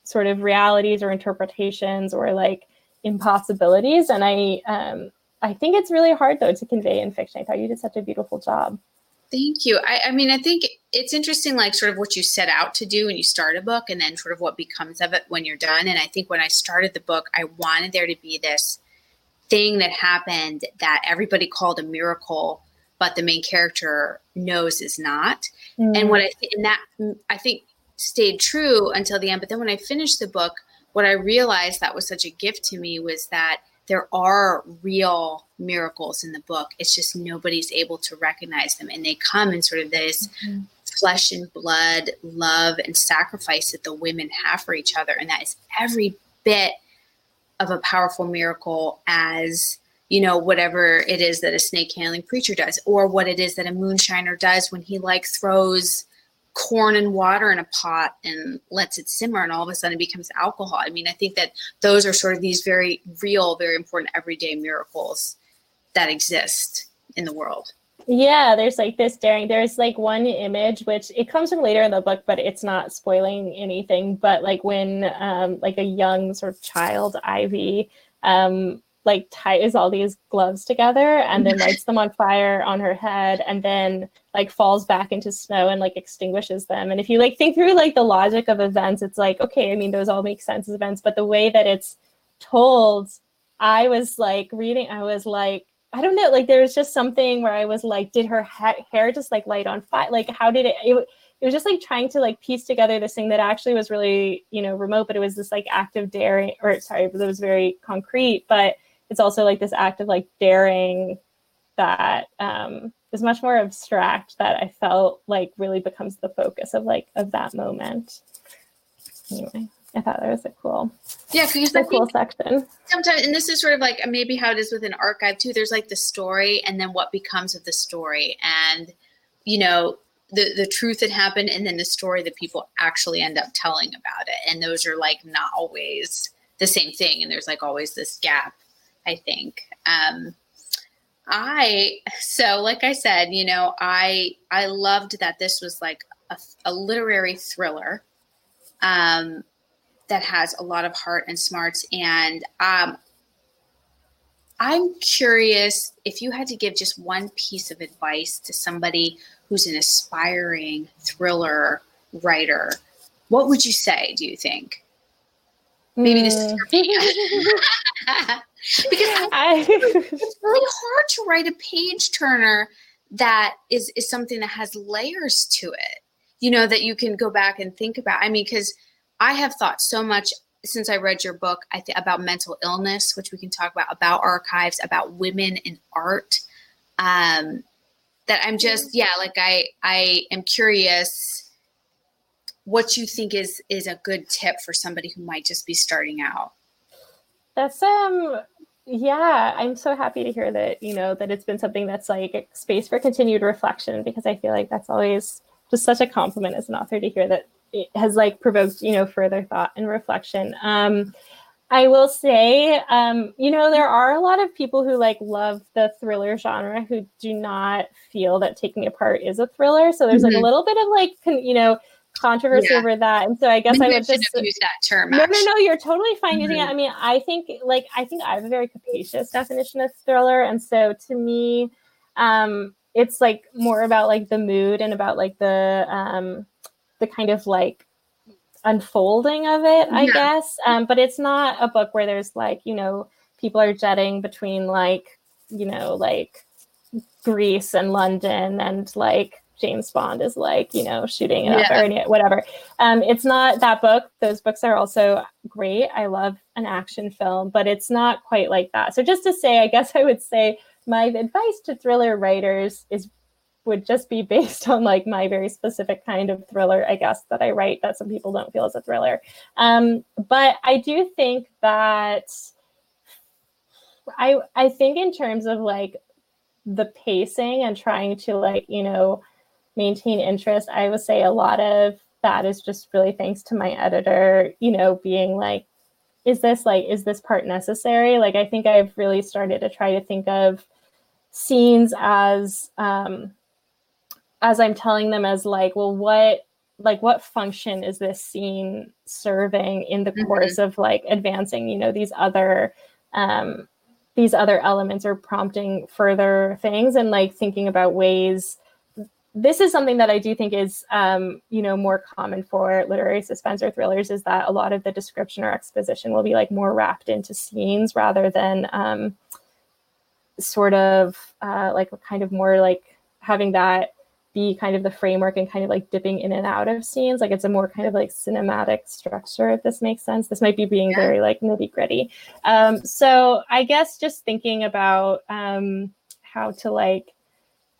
sort of realities or interpretations or like impossibilities. And I, um, I think it's really hard though to convey in fiction. I thought you did such a beautiful job. Thank you. I, I, mean, I think it's interesting, like sort of what you set out to do when you start a book, and then sort of what becomes of it when you're done. And I think when I started the book, I wanted there to be this thing that happened that everybody called a miracle, but the main character knows is not. Mm. And what I and that I think stayed true until the end. But then when I finished the book, what I realized that was such a gift to me was that there are real miracles in the book. It's just nobody's able to recognize them. And they come in sort of this mm-hmm. flesh and blood love and sacrifice that the women have for each other. And that is every bit of a powerful miracle as you know whatever it is that a snake handling preacher does or what it is that a moonshiner does when he like throws corn and water in a pot and lets it simmer and all of a sudden it becomes alcohol. I mean, I think that those are sort of these very real, very important everyday miracles that exist in the world. Yeah, there's like this daring. There's like one image which it comes from later in the book, but it's not spoiling anything. But like when um like a young sort of child Ivy um like ties all these gloves together and then lights them on fire on her head and then like falls back into snow and like extinguishes them. And if you like think through like the logic of events, it's like, okay, I mean, those all make sense as events, but the way that it's told, I was like reading, I was like, I don't know, like there was just something where I was like, did her ha- hair just like light on fire? Like, how did it, it? It was just like trying to like piece together this thing that actually was really, you know, remote, but it was this like active daring, or sorry, but it was very concrete. But it's also like this act of like daring that um, is much more abstract that I felt like really becomes the focus of like of that moment. Anyway, I thought that was a cool, yeah, because a cool section. Sometimes, and this is sort of like maybe how it is with an archive too. There's like the story, and then what becomes of the story, and you know the the truth that happened, and then the story that people actually end up telling about it, and those are like not always the same thing, and there's like always this gap I think. Um, I so like I said, you know, I I loved that this was like a, a literary thriller um, that has a lot of heart and smarts. And um, I'm curious if you had to give just one piece of advice to somebody who's an aspiring thriller writer, what would you say, do you think? Maybe this is for me. Mm. because I, it's really hard to write a page turner that is is something that has layers to it you know that you can go back and think about. I mean because i have thought so much since i read your book i think about mental illness which we can talk about about archives about women in art um that i'm just yeah like i i am curious what you think is is a good tip for somebody who might just be starting out. That's um yeah, I'm so happy to hear that, you know, that it's been something that's like space for continued reflection because I feel like that's always just such a compliment as an author to hear that it has like provoked, you know, further thought and reflection. Um I will say, um, you know, there are a lot of people who like love the thriller genre who do not feel that Take Me Apart is a thriller. So there's like Mhm. a little bit of like, con- you know, controversy Yeah. over that. And so I guess Maybe I would just used that term no, no, actually. no. You're totally fine using it. Mhm. I mean, I think like I think I have a very capacious definition of thriller, and so to me, um, it's like more about like the mood and about like the um, the kind of like unfolding of it, I Yeah. guess. Um, but it's not a book where there's like you know people are jetting between like you know like Greece and London and like James Bond is like you know shooting it up Yeah. or any, whatever. Um, it's not that book. Those books are also great. I love an action film, but it's not quite like that. So just to say, I guess I would say my advice to thriller writers is would just be based on like my very specific kind of thriller, I guess, that I write that some people don't feel is a thriller. Um, but I do think that I I think in terms of like the pacing and trying to like, you know, maintain interest, I would say a lot of that is just really thanks to my editor, you know, being like, is this like, is this part necessary? Like, I think I've really started to try to think of scenes as, um, as I'm telling them as like, well, what, like, what function is this scene serving in the Mhm. course of like advancing, you know, these other, um, these other elements or prompting further things and like thinking about ways this is something that I do think is, um, you know, more common for literary suspense or thrillers is that a lot of the description or exposition will be like more wrapped into scenes rather than um, sort of uh, like kind of more like having that be kind of the framework and kind of like dipping in and out of scenes. Like it's a more kind of like cinematic structure, if this makes sense. This might be being Yeah. very like nitty gritty. Um, so I guess just thinking about um, how to like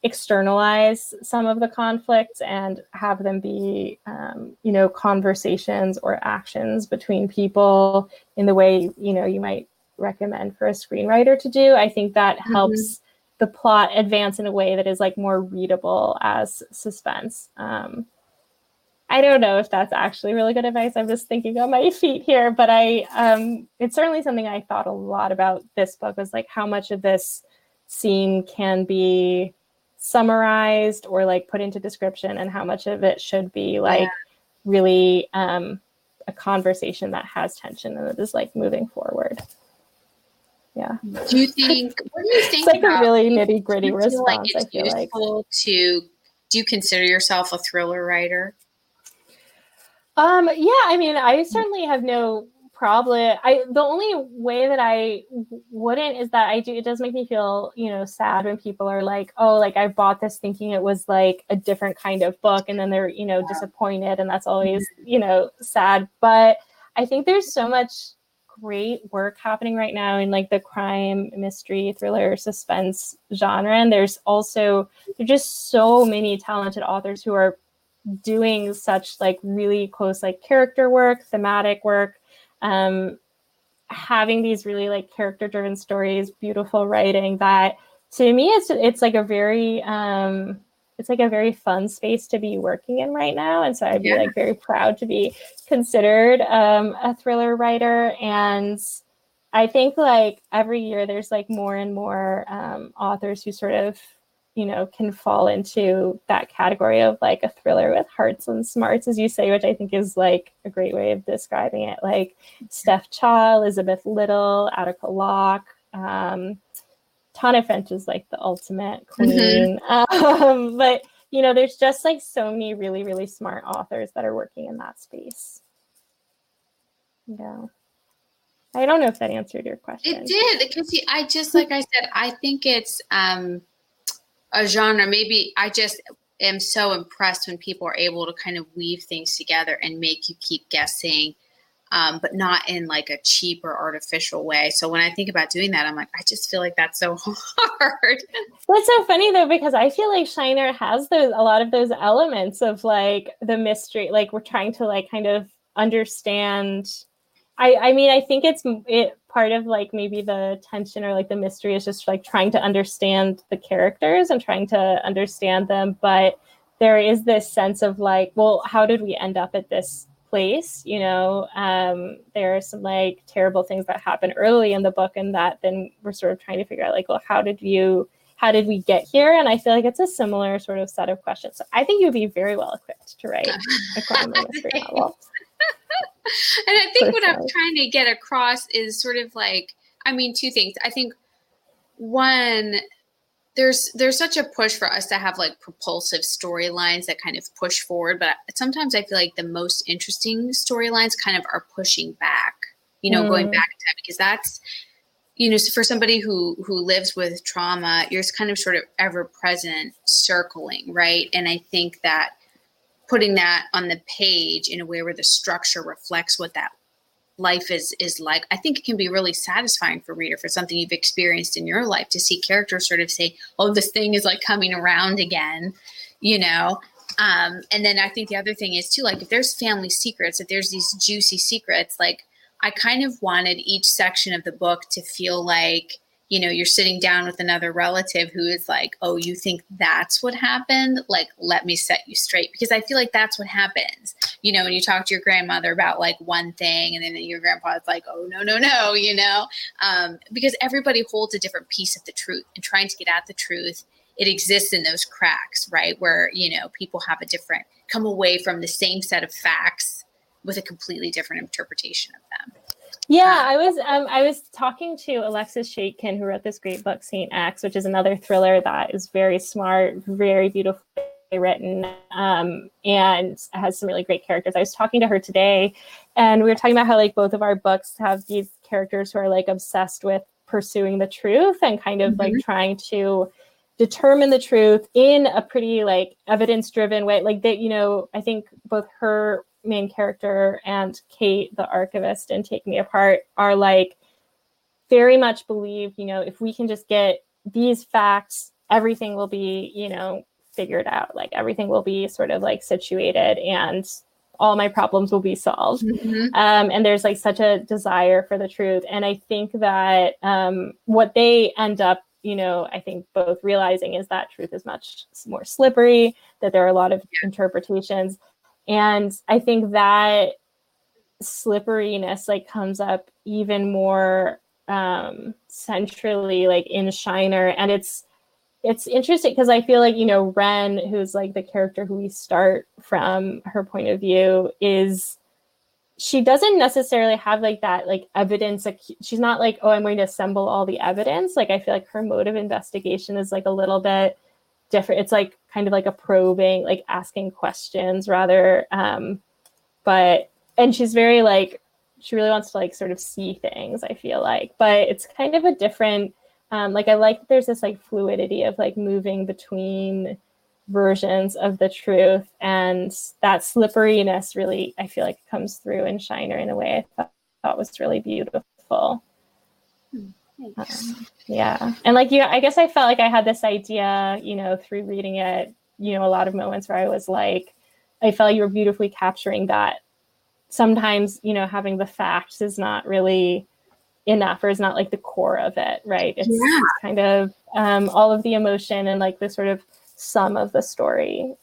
externalize some of the conflicts and have them be um, you know conversations or actions between people in the way you know you might recommend for a screenwriter to do. I think that helps the plot advance in a way that is like more readable as suspense. Um, i don't know if that's actually really good advice. I'm just thinking on my feet here but i um, it's certainly something i thought a lot about this book was like how much of this scene can be summarized or like put into description and how much of it should be like Yeah. really um a conversation that has tension and that is like moving forward yeah Do you think? What do you think it's like about? a really nitty gritty feel like response it's i feel like useful to? Do you consider yourself a thriller writer? Um, yeah, I mean, I certainly have no problem. I the only way that i wouldn't is that I do it does make me feel, you know, sad when people are like, "Oh, like I bought this thinking it was like a different kind of book," and then they're, you know, disappointed, and that's always, mm-hmm. you know, sad. But I think there's so much great work happening right now in like the crime, mystery, thriller, suspense genre, and there's also there's just so many talented authors who are doing such like really close like character work thematic work um having these really like character driven stories beautiful writing that to me it's it's like a very um it's like a very fun space to be working in right now and so i'd be Yeah. like very proud to be considered um a thriller writer and i think like every year there's like more and more um authors who sort of you know, can fall into that category of like a thriller with hearts and smarts, as you say, which I think is like a great way of describing it. Like Steph Cha, Elizabeth Little, Attica Locke. Um, Tana French is like the ultimate queen. Mm-hmm. Um, but you know, there's just like so many really, really smart authors that are working in that space. Yeah. I don't know if that answered your question. It did because I just like I said, I think it's um, a genre. Maybe I just am so impressed when people are able to kind of weave things together and make you keep guessing, um, but not in like a cheap or artificial way. So when I think about doing that, I'm like, I just feel like that's so hard. It's so funny though because I feel like Shiner has those a lot of those elements of like the mystery. Like we're trying to like kind of understand I, I mean, I think it's it part of like maybe the tension or like the mystery is just like trying to understand the characters and trying to understand them. But there is this sense of like, well, how did we end up at this place? You know, um, there are some like terrible things that happen early in the book, and that then we're sort of trying to figure out like, well, how did you how did we get here? And I feel like it's a similar sort of set of questions. So I think you'd be very well equipped to write a crime mystery novel I think what I'm trying to get across is sort of like, I mean, two things. I think one, there's there's such a push for us to have like propulsive storylines that kind of push forward, but sometimes I feel like the most interesting storylines kind of are pushing back. You know, mm. going back in time because that's you know, for somebody who who lives with trauma, you're kind of sort of ever present circling, right? And I think that putting that on the page in a way where the structure reflects what that life is is like i think it can be really satisfying for reader for something you've experienced in your life to see characters sort of say oh this thing is like coming around again you know? Um, and then i think the other thing is too like if there's family secrets if there's these juicy secrets like i kind of wanted each section of the book to feel like you know, you're sitting down with another relative who is like, oh, you think that's what happened? Like, let me set you straight. Because I feel like that's what happens. You know, when you talk to your grandmother about like one thing and then your grandpa's like, oh, no, no, no, you know, um, because everybody holds a different piece of the truth and trying to get at the truth. It exists in those cracks, right? Where, you know, people have a different, come away from the same set of facts with a completely different interpretation of them. Yeah, I was um, I was talking to Alexis Schaitkin, who wrote this great book, Saint X, which is another thriller that is very smart, very beautifully written, um, and has some really great characters. I was talking to her today, and we were talking about how like both of our books have these characters who are like obsessed with pursuing the truth and kind of mm-hmm. like trying to determine the truth in a pretty like evidence driven way like that you know i think both her main character and Kate, the archivist, and Take Me Apart are like very much believe, you know, if we can just get these facts, everything will be, you know, figured out. Like everything will be sort of like situated and all my problems will be solved. Mm-hmm. Um, and there's like such a desire for the truth. And I think that um, what they end up, you know, I think both realizing is that truth is much more slippery, that there are a lot of interpretations. And I think that slipperiness like comes up even more um centrally like in Shiner. And it's it's interesting because I feel like you know Wren who's like the character who we start from her point of view is she doesn't necessarily have like that like evidence like she's not like oh I'm going to assemble all the evidence. Like I feel like her mode of investigation is like a little bit different it's like kind of like a probing like asking questions rather um but and she's very like she really wants to like sort of see things i feel like but it's kind of a different um like i like there's this like fluidity of like moving between versions of the truth and that slipperiness really i feel like comes through in shiner in a way i thought, thought was really beautiful hmm. Um, yeah. And like you, I guess I felt like I had this idea, you know, through reading it, you know, a lot of moments where I was like, I felt you were beautifully capturing that sometimes, you know, having the facts is not really enough or is not like the core of it, right? It's, yeah. it's kind of um, all of the emotion and like the sort of sum of the story.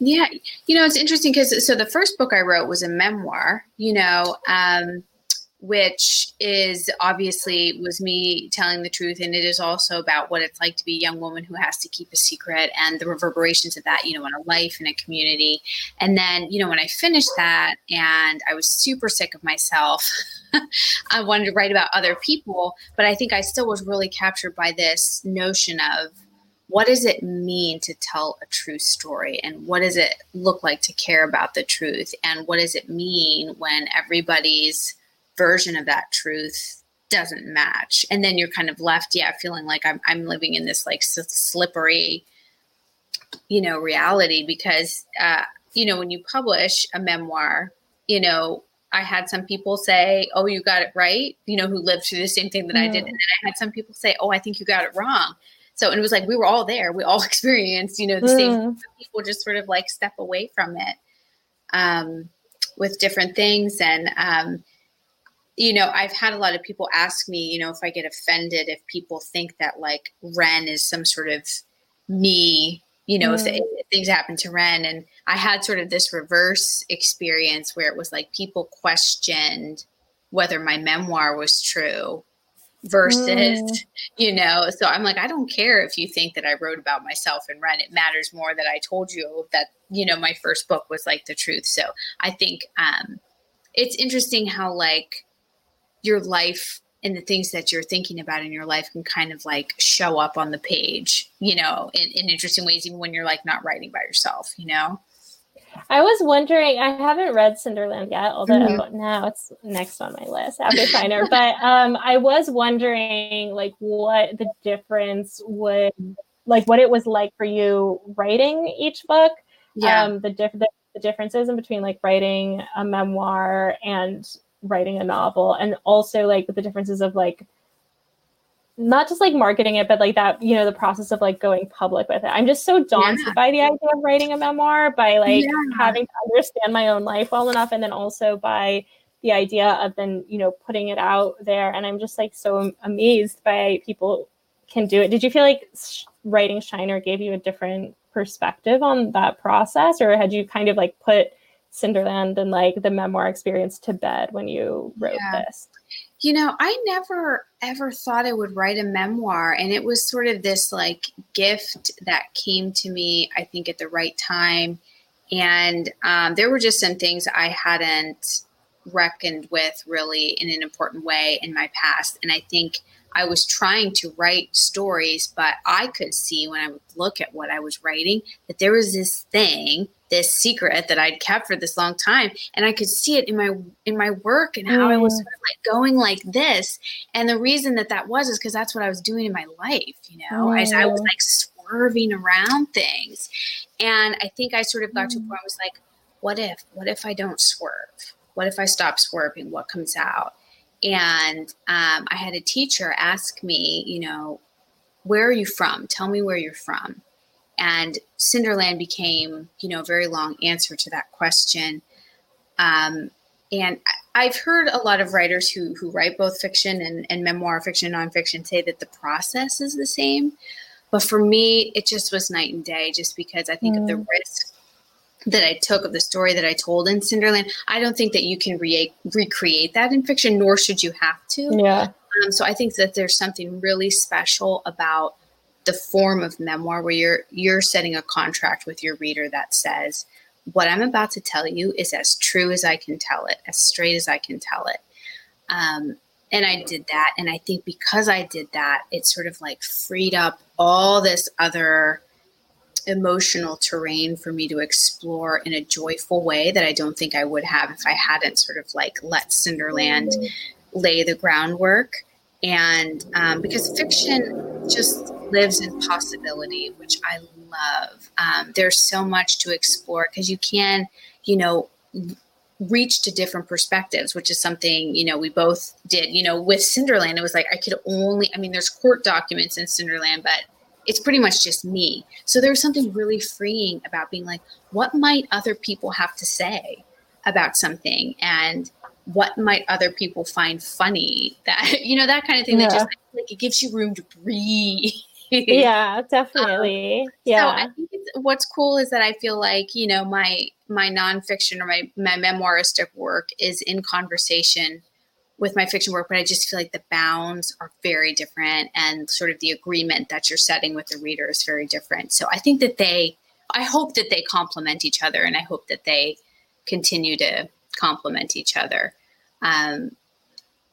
Yeah, you know, it's interesting because so the first book I wrote was a memoir, you know, um, which is obviously was me telling the truth and it is also about what it's like to be a young woman who has to keep a secret and the reverberations of that you know in a life in a community. And then you know when i finished that and i was super sick of myself i wanted to write about other people but i think i still was really captured by this notion of what does it mean to tell a true story? And what does it look like to care about the truth? And what does it mean when everybody's version of that truth doesn't match. And then you're kind of left yeah feeling like i'm, I'm living in this like slippery you know reality because uh, you know when you publish a memoir you know i had some people say oh you got it right you know who lived through the same thing that mm. i did. And then i had some people say oh i think you got it wrong. So and it was like we were all there. We all experienced you know the mm. same people just sort of like step away from it um, with different things. And um, you know, I've had a lot of people ask me, you know, if I get offended if people think that like Wren is some sort of me, you know, mm. if, if, things happen to Wren. And I had sort of this reverse experience where it was like people questioned whether my memoir was true versus, mm. you know, so I'm like, I don't care if you think that I wrote about myself and Wren. It matters more that I told you that, you know, my first book was like the truth. So I think um, it's interesting how like, your life and the things that you're thinking about in your life can kind of like show up on the page, you know, in, in interesting ways, even when you're like not writing by yourself, you know? I was wondering, I haven't read Cinderland yet, although mm-hmm. now it's next on my list after Shiner. but um, I was wondering, like, what the difference would, like, what it was like for you writing each book. Yeah. Um, the, diff- the, the differences in between, like, writing a memoir and writing a novel and also like the differences of like not just like marketing it but like that you know the process of like going public with it i'm just so daunted yeah. by the idea of writing a memoir by like yeah. having to understand my own life well enough and then also by the idea of then you know putting it out there and i'm just like so amazed by people can do it did you feel like writing shiner gave you a different perspective on that process or had you kind of like put Cinderland and like the memoir experience to bed when you wrote yeah. this? You know, I never ever thought I would write a memoir. And it was sort of this like gift that came to me, I think, at the right time. And um, there were just some things I hadn't reckoned with really in an important way in my past. And I think I was trying to write stories, but I could see when I would look at what I was writing that there was this thing this secret that I'd kept for this long time and I could see it in my in my work and how mm. I was mm. sort of like going like this and the reason that that was is because that's what I was doing in my life you know mm. I, I, was mm. like swerving around things and I think I sort of got mm. to a mm. point I was like what if what if I don't swerve what if I stop swerving what comes out and um, I had a teacher ask me you know where are you from tell me where you're from and Cinderland became, you know, a very long answer to that question. Um, and I've heard a lot of writers who who write both fiction and, and memoir fiction, nonfiction, say that the process is the same. But for me, it just was night and day, just because I think mm. of the mm. risk that I took of the story that I told in Cinderland. I don't think that you can re- recreate that in fiction, nor should you have to. Yeah. Um, so I think that there's something really special about the form of memoir where you're you're setting a contract with your reader that says what i'm about to tell you is as true as i can tell it as straight as i can tell it. Um, and i did that and i think because i did that it sort of like freed up all this other emotional terrain for me to explore in a joyful way that i don't think i would have if i hadn't sort of like let cinderland lay the groundwork and um, because fiction just lives in possibility, which I love. Um, there's so much to explore because you can, you know, reach to different perspectives, which is something, you know, we both did. You know, with Cinderland, it was like I could only, I mean, there's court documents in Cinderland, but it's pretty much just me. So there's something really freeing about being like, what might other people have to say about something? And what might other people find funny that you know that kind of thing yeah. that just like it gives you room to breathe yeah, definitely. Um, yeah. So I think what's cool is that I feel like, you know, my my nonfiction or my, my memoiristic work is in conversation with my fiction work, but I just feel like the bounds are very different and sort of the agreement that you're setting with the reader is very different. So I think that they, I hope that they complement each other and I hope that they continue to complement each other. Um,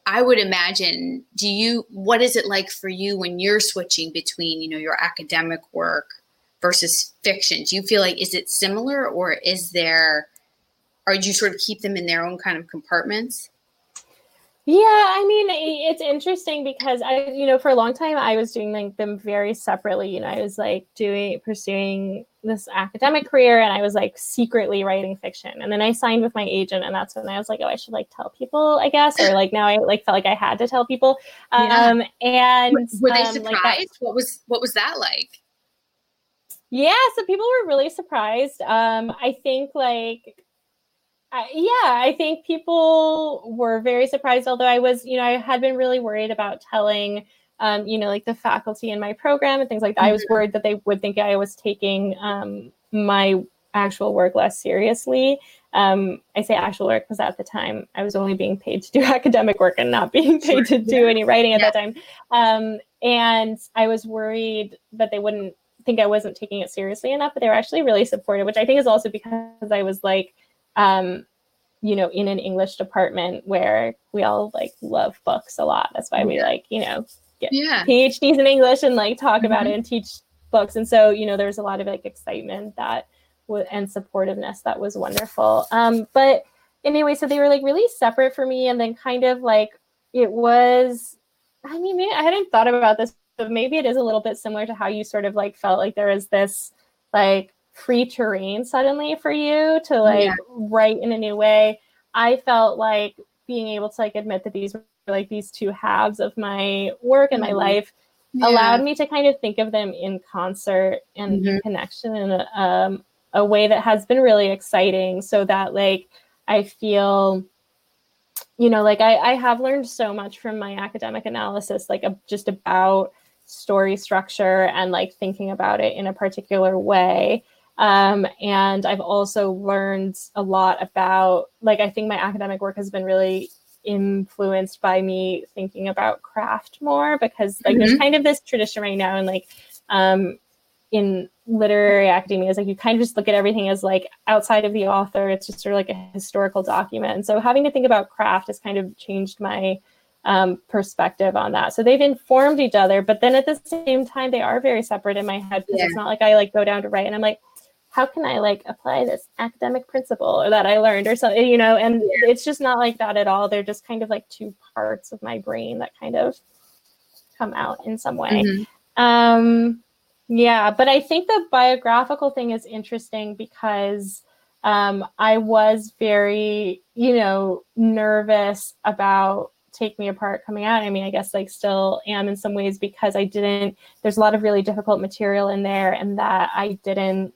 I would imagine, do you, what is it like for you when you're switching between, you know, your academic work versus fiction? Do you feel like, is it similar or is there, or do you sort of keep them in their own kind of compartments? Yeah, I mean, it's interesting because I, you know, for a long time I was doing like them very separately. You know, I was like doing pursuing this academic career and I was like secretly writing fiction. And then I signed with my agent and that's when I was like, oh, I should like tell people, I guess, or like now I like felt like I had to tell people. Yeah. Um and were they um, surprised? Like what was what was that like? Yeah, so people were really surprised. Um I think like yeah, I think people were very surprised. Although I was, you know, I had been really worried about telling, um, you know, like the faculty in my program and things like that. Mm-hmm. I was mm-hmm. worried that they would think I was taking um, my actual work less seriously. Um, I say actual work because at the time I was only being paid to do academic work and not being paid to do any writing at yeah. that time. Um, and I was worried that they wouldn't think I wasn't taking it seriously enough, but they were actually really supportive, which I think is also because I was like, um, you know, in an English department where we all like love books a lot. That's why we like, you know, get yeah. PhDs in English and like talk mm-hmm. about it and teach books. And so, you know, there's a lot of like excitement that w- and supportiveness that was wonderful. Um, but anyway, so they were like really separate for me. And then kind of like it was, I mean, I hadn't thought about this, but maybe it is a little bit similar to how you sort of like felt like there was this like free terrain suddenly for you to like yeah. write in a new way. I felt like being able to like admit that these were like these two halves of my work and my mm-hmm. life yeah. allowed me to kind of think of them in concert and mm-hmm. connection in a, um, a way that has been really exciting so that like I feel you know like I, I have learned so much from my academic analysis like uh, just about story structure and like thinking about it in a particular way um, and I've also learned a lot about, like, I think my academic work has been really influenced by me thinking about craft more because, like, mm-hmm. there's kind of this tradition right now, and like, um, in literary academia is like you kind of just look at everything as like outside of the author it's just sort of like a historical document and so having to think about craft has kind of changed my um, perspective on that so they've informed each other but then at the same time they are very separate in my head because yeah. it's not like i like go down to write and i'm like how can I like apply this academic principle or that I learned or something, you know, and yeah. it's just not like that at all. They're just kind of like two parts of my brain that kind of come out in some way. Mm-hmm. Um, yeah, but I think the biographical thing is interesting because um, I was very, you know, nervous about Take Me Apart coming out. I mean, I guess like still am in some ways because I didn't, there's a lot of really difficult material in there and that I didn't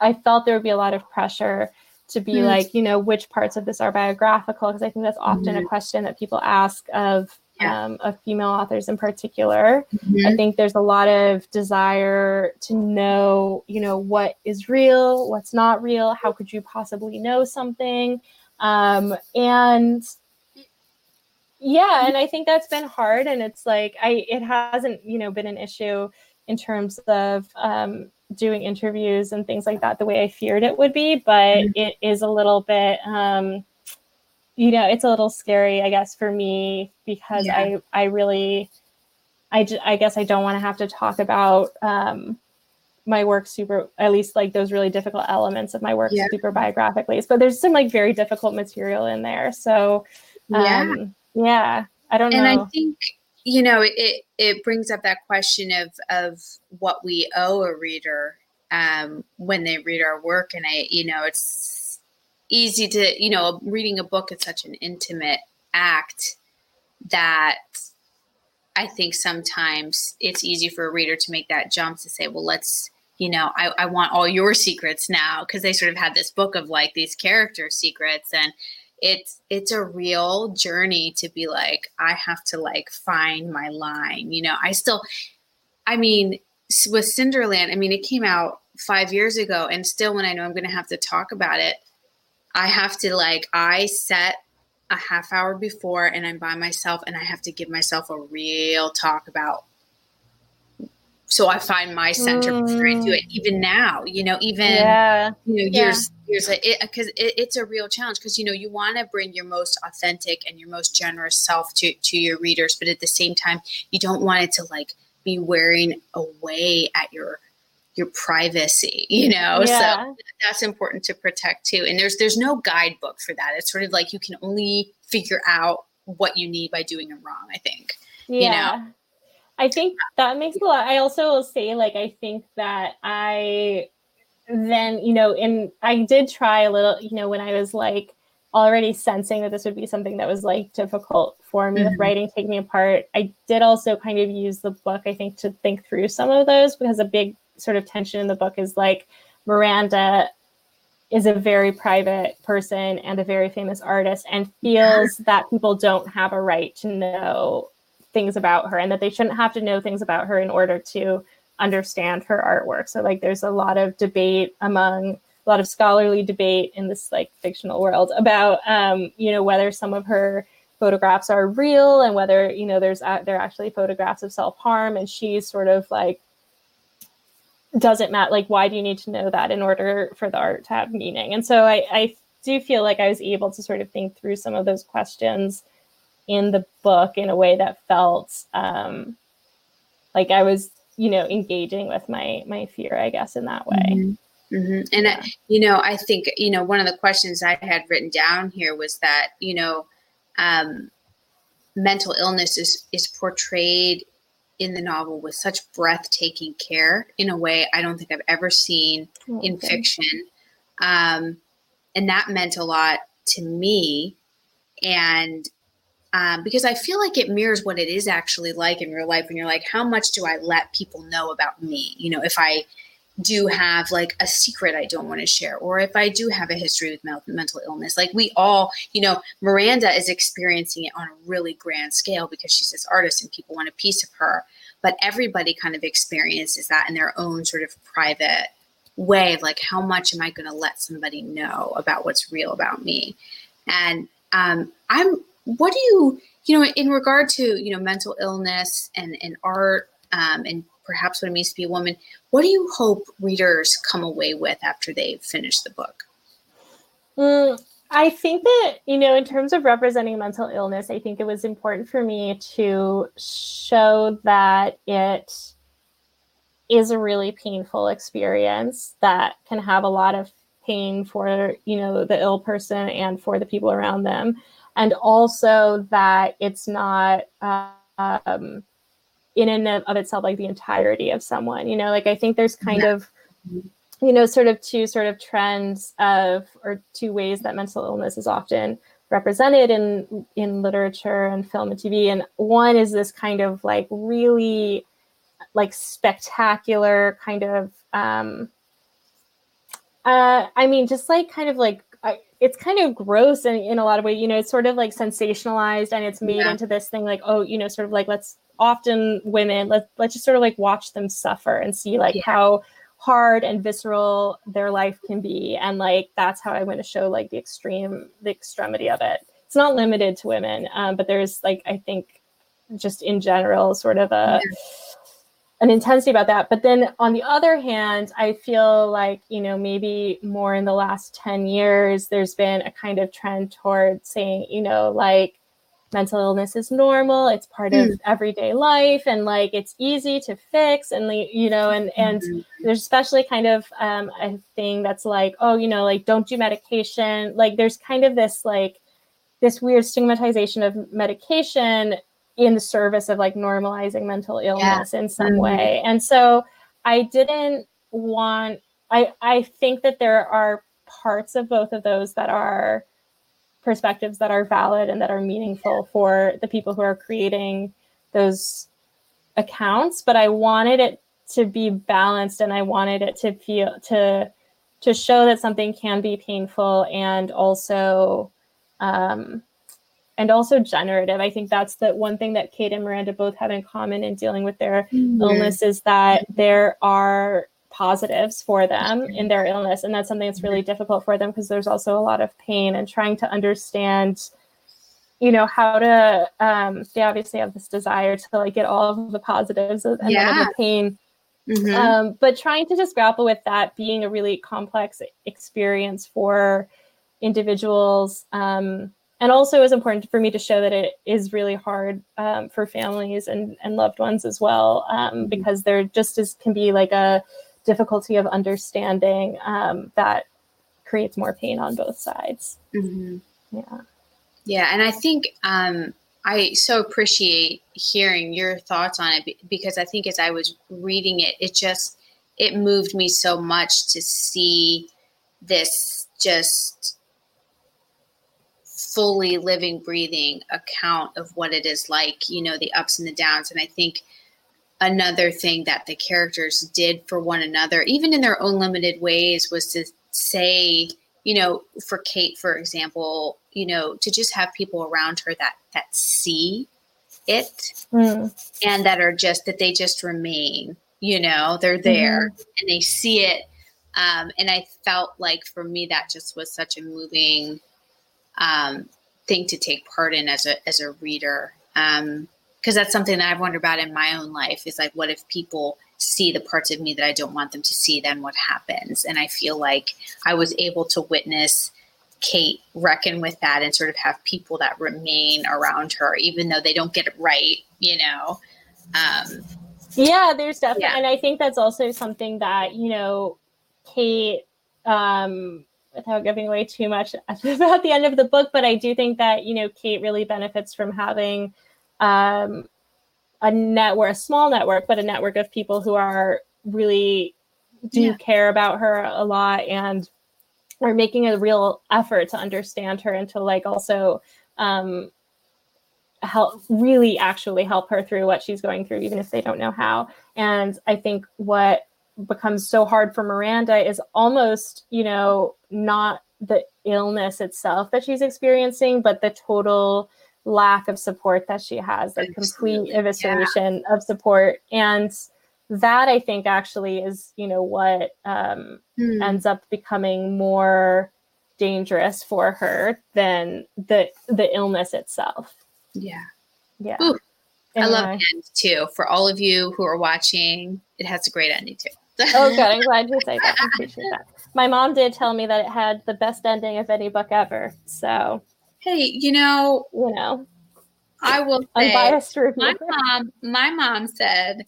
I felt there would be a lot of pressure to be mm like, you know, which parts of this are biographical? Because I think that's often mm a question that people ask of yeah. um, of female authors in particular. Mm-hmm. I think there's a lot of desire to know, you know, what is real, what's not real. How could you possibly know something? Um, and yeah, and I think that's been hard. And it's like I, it hasn't, you know, been an issue in terms of um, doing interviews and things like that the way I feared it would be, but mm-hmm. it is a little bit, um, you know, it's a little scary, I guess, for me because yeah. I, I really, I, I guess I don't want to have to talk about um, my work super, at least like those really difficult elements of my work yeah. super biographically. But there's some like very difficult material in there. So, um, yeah. yeah, I don't and know. And I think you know it it brings up that question of of what we owe a reader um, when they read our work. And i you know it's easy to you know reading a book is such an intimate act that i think sometimes it's easy for a reader to make that jump to say well let's you know i, I want all your secrets now because they sort of had this book of like these character secrets. And it's it's a real journey to be like i have to like find my line you know i still i mean with cinderland i mean it came out five years ago and still when i know i'm going to have to talk about it i have to like i set a half hour before and I'm by myself and I have to give myself a real talk about so I find my center mm. before I do it. Even now, you know, even yeah. you know, years yeah. years because it, it, it's a real challenge because you know you want to bring your most authentic and your most generous self to to your readers, but at the same time, you don't want it to like be wearing away at your your privacy, you know. Yeah. So that's important to protect too. And there's there's no guidebook for that. It's sort of like you can only figure out what you need by doing it wrong. I think. Yeah. You know? I think that makes a lot. I also will say, like, I think that I then, you know, and I did try a little, you know, when I was like already sensing that this would be something that was like difficult for me mm-hmm. with writing, Take Me Apart. I did also kind of use the book, I think, to think through some of those because a big sort of tension in the book is like Miranda is a very private person and a very famous artist and feels that people don't have a right to know things about her and that they shouldn't have to know things about her in order to understand her artwork. So like there's a lot of debate among a lot of scholarly debate in this like fictional world about um, you know whether some of her photographs are real and whether you know there's uh, they're actually photographs of self-harm and she's sort of like doesn't matter like why do you need to know that in order for the art to have meaning and so I, I do feel like i was able to sort of think through some of those questions in the book in a way that felt um, like I was, you know, engaging with my my fear, I guess, in that way. Mm-hmm. Mm-hmm. And yeah. you know, I think you know one of the questions I had written down here was that you know, um, mental illness is is portrayed in the novel with such breathtaking care in a way I don't think I've ever seen oh, in fiction. Um, and that meant a lot to me. And um, because I feel like it mirrors what it is actually like in real life. And you're like, how much do I let people know about me? You know, if I do have like a secret I don't want to share, or if I do have a history with mental illness, like we all, you know, Miranda is experiencing it on a really grand scale because she's this artist and people want a piece of her. But everybody kind of experiences that in their own sort of private way like, how much am I going to let somebody know about what's real about me? And um, I'm what do you you know in regard to you know mental illness and and art um, and perhaps what it means to be a woman what do you hope readers come away with after they finish the book? Mm, i think that you know in terms of representing mental illness i think it was important for me to show that it is a really painful experience that can have a lot of pain for you know the ill person and for the people around them and also that it's not um, in and of itself like the entirety of someone you know like i think there's kind yeah. of you know sort of two sort of trends of or two ways that mental illness is often represented in in literature and film and tv and one is this kind of like really like spectacular kind of um uh i mean just like kind of like it's kind of gross in, in a lot of ways. You know, it's sort of like sensationalized and it's made yeah. into this thing like, oh, you know, sort of like let's often women, let, let's just sort of like watch them suffer and see like yeah. how hard and visceral their life can be. And like that's how I want to show like the extreme, the extremity of it. It's not limited to women, um, but there's like, I think just in general, sort of a. Yeah an intensity about that. But then on the other hand, I feel like, you know, maybe more in the last 10 years, there's been a kind of trend toward saying, you know, like mental illness is normal, it's part mm. of hmm. everyday life, and like it's easy to fix. And, you know, and, and mm-hmm. there's especially kind of um, a thing that's like, oh, you know, like don't do medication. Like there's kind of this like, this weird stigmatization of medication in the service of like normalizing mental illness yeah. in some mm-hmm. way. And so I didn't want I I think that there are parts of both of those that are perspectives that are valid and that are meaningful for the people who are creating those accounts, but I wanted it to be balanced and I wanted it to feel to to show that something can be painful and also um, and also generative. I think that's the one thing that Kate and Miranda both have in common in dealing with their mm-hmm. illness is that there are positives for them in their illness. And that's something that's really difficult for them because there's also a lot of pain and trying to understand you know how to um they obviously have this desire to like get all of the positives and Yeah. of the pain Mhm. um, but trying to just grapple with that being a really complex experience for individuals um, and also it was important for me to show that it is really hard um, for families and, and loved ones as well um, because there just is can be like a difficulty of understanding um, that creates more pain on both sides. Mhm. yeah. Yeah, and I think um, I so appreciate hearing your thoughts on it because I think as I was reading it, it just it moved me so much to see this just fully living, breathing account of what it is like, you know, the ups and the downs. And I think another thing that the characters did for one another, even in their own limited ways, was to say, you know, for Kate, for example, you know, to just have people around her that that see it Mm, and that are just that they just remain you know they're there and they see it. Um, and i felt like for me that just was such a moving um, thing to take part in as a as a reader because that's something that i've wondered about in my own life is like what if people see the parts of me that i don't want them to see then what happens and i feel like i was able to witness Kate reckon with that and sort of have people that remain around her, even though they don't get it right, you know. Um, Yeah, there's definitely, Yeah. and I think that's also something that you know, Kate, um, without giving away too much about the end of the book, but I do think that you know, Kate really benefits from having um, a network, a small network, but a network of people who are really do Yeah. care about her a lot and are making a real effort to understand her and to like also um, help really actually help her through what she's going through even if they don't know how and i think what becomes so hard for miranda is almost you know not the illness itself that she's experiencing but the total lack of support that she has like Absolutely, complete evisceration of support and that i think actually is you know what um hmm. ends up becoming more dangerous for her than the the illness itself yeah. yeah. Ooh, I love the end too. For all of you who are watching, it has a great ending too. Oh, good. I'm glad you say that. I appreciate that. My mom did tell me that it had the best ending of any book ever. So, Hey, you know, you know, I will say unbiased my mom my mom said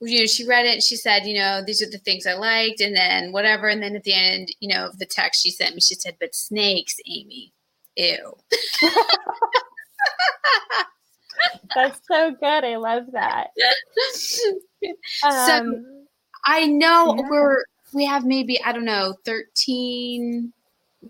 you know she read it she said you know these are the things i liked and then whatever and then at the end you know of the text she sent me she said but snakes amy ew That's so good. I love that. Um, i know Yeah. we're we have maybe i don't know 13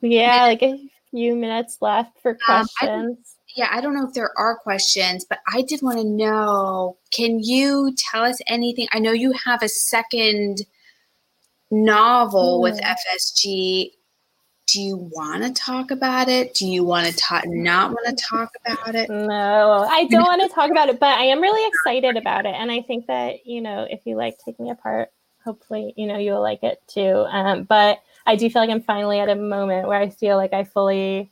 yeah, like a few minutes left for Um, I questions. yeah i don't know if there are questions but i did want to know can you tell us anything i know you have a second novel with Mm. fsg do you want to talk about it do you want to talk not want to talk about it No, I don't want to talk about it, but I am really excited about it. And I think that, you know, if you like Take Me Apart, hopefully, you know, you'll like it too. Um, but I do feel like I'm finally at a moment where I feel like I fully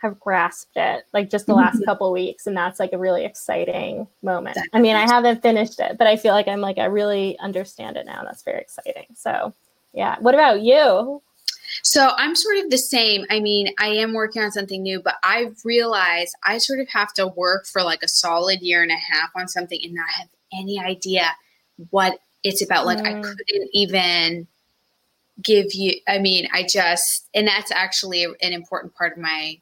have grasped it, like just the last couple weeks. And that's like a really exciting moment. I mean, I haven't finished it, but I feel like I'm like, I really understand it now. That's very exciting. So, yeah. What about you? So I'm sort of the same. I mean, I am working on something new, but I've realized I sort of have to work for like a solid year and a half on something and not have any idea what it's about. Like I Mm. couldn't even give you I mean, I just and that's actually an important part of my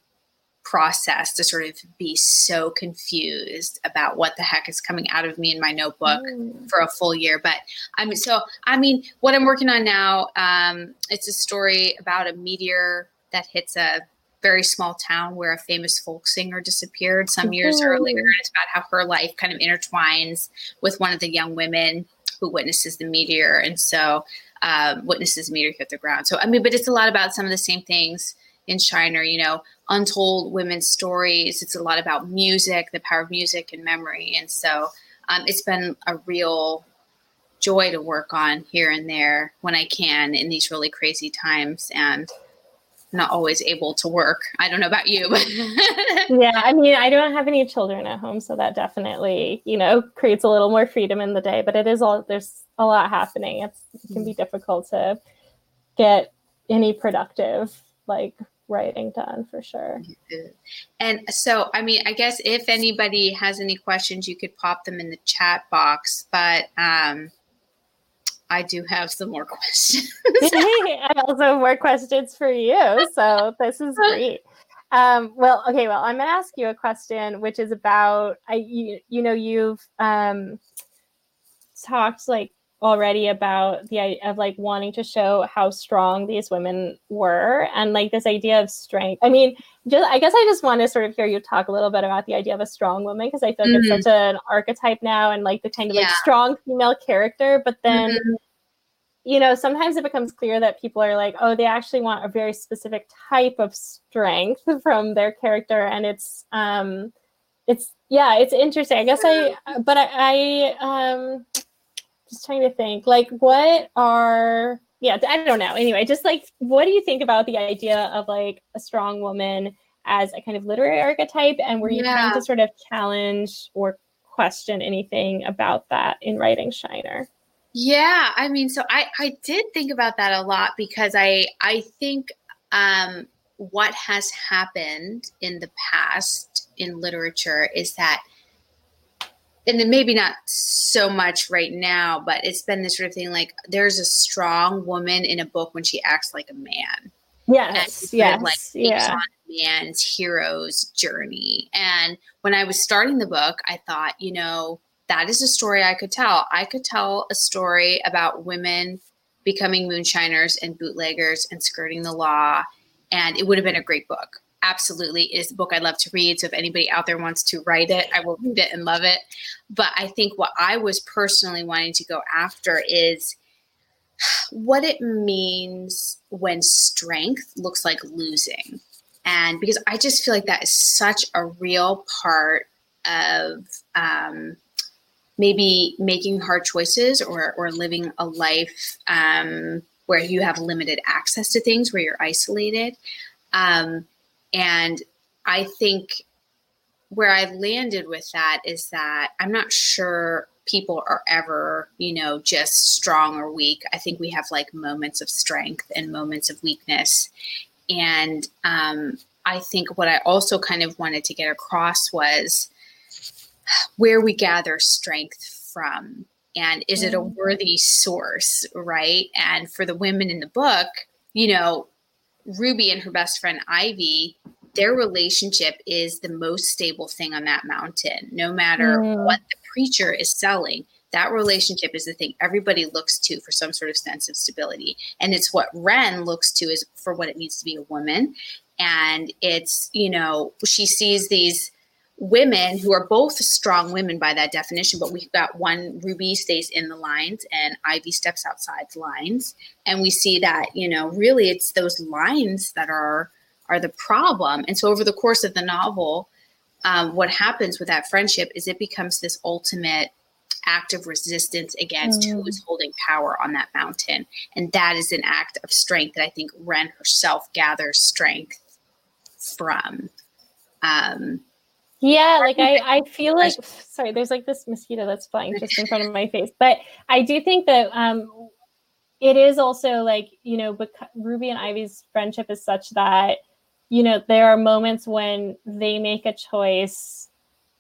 process to sort of be so confused about what the heck is coming out of me in my notebook Mm. for a full year. But I mean, so I mean, what I'm working on now, um, it's a story about a meteor that hits a very small town where a famous folk singer disappeared some years earlier. And it's about how her life kind of intertwines with one of the young women who witnesses the meteor, and so um, witnesses the meteor hit the ground. So I mean, but it's a lot about some of the same things in Shiner, you know, untold women's stories. It's a lot about music, the power of music and memory. And so um, it's been a real joy to work on here and there when I can in these really crazy times. And not always able to work. I don't know about you, but yeah, I mean, I don't have any children at home, so that definitely, you know, creates a little more freedom in the day. But it is all there's a lot happening. It's, it can be difficult to get any productive like writing done for sure. And so, I mean, I guess if anybody has any questions, you could pop them in the chat box. But um, I do have some more questions. I also have more questions for you. So this is great. Um, well, okay. Well, I'm going to ask you a question, which is about I. You, you know, you've um, talked like already about the idea of like wanting to show how strong these women were and like this idea of strength. I mean, just I guess I just want to sort of hear you talk a little bit about the idea of a strong woman because I feel like mm-hmm. it's such an archetype now and like the kind of yeah. like strong female character, but then mm-hmm. you know, sometimes it becomes clear that people are like, oh, they actually want a very specific type of strength from their character and it's um it's yeah, it's interesting. I guess I but I, I um just trying to think. Like what are yeah i don't know. Anyway just like what do you think about the idea of like a strong woman as a kind of literary archetype? And were you yeah. trying to sort of challenge or question anything about that in writing shiner? Yeah i mean so i i did think about that a lot because i i think um what has happened in the past in literature is that and then maybe not so much right now, but it's been this sort of thing like there's a strong woman in a book when she acts like a man. Yes. Yes. like yeah. on a man's hero's journey. And when I was starting the book, I thought, you know, that is a story I could tell. I could tell a story about women becoming moonshiners and bootleggers and skirting the law. And it would have been a great book absolutely is a book I'd love to read. So if anybody out there wants to write it, I will read it and love it. But I think what I was personally wanting to go after is what it means when strength looks like losing. And because I just feel like that is such a real part of um, maybe making hard choices or, or living a life um, where you have limited access to things, where you're isolated. Um, and I think where I landed with that is that I'm not sure people are ever, you know, just strong or weak. I think we have like moments of strength and moments of weakness. And um, I think what I also kind of wanted to get across was where we gather strength from. And is it a mm. worthy source, right? And for the women in the book, you know, Ruby and her best friend Ivy, their relationship is the most stable thing on that mountain. No matter mm. what the preacher is selling, that relationship is the thing everybody looks to for some sort of sense of stability. And it's what Wren looks to is for what it means to be a woman. And it's, you know, she sees these women who are both strong women by that definition, but we've got one Ruby stays in the lines and Ivy steps outside the lines. And we see that, you know, really it's those lines that are are the problem. And so over the course of the novel, um, what happens with that friendship is it becomes this ultimate act of resistance against mm. who is holding power on that mountain. And that is an act of strength that I think Wren herself gathers strength from. Um, yeah, like I, I feel like sorry, there's like this mosquito that's flying just in front of my face. But I do think that um it is also like, you know, because Ruby and Ivy's friendship is such that, you know, there are moments when they make a choice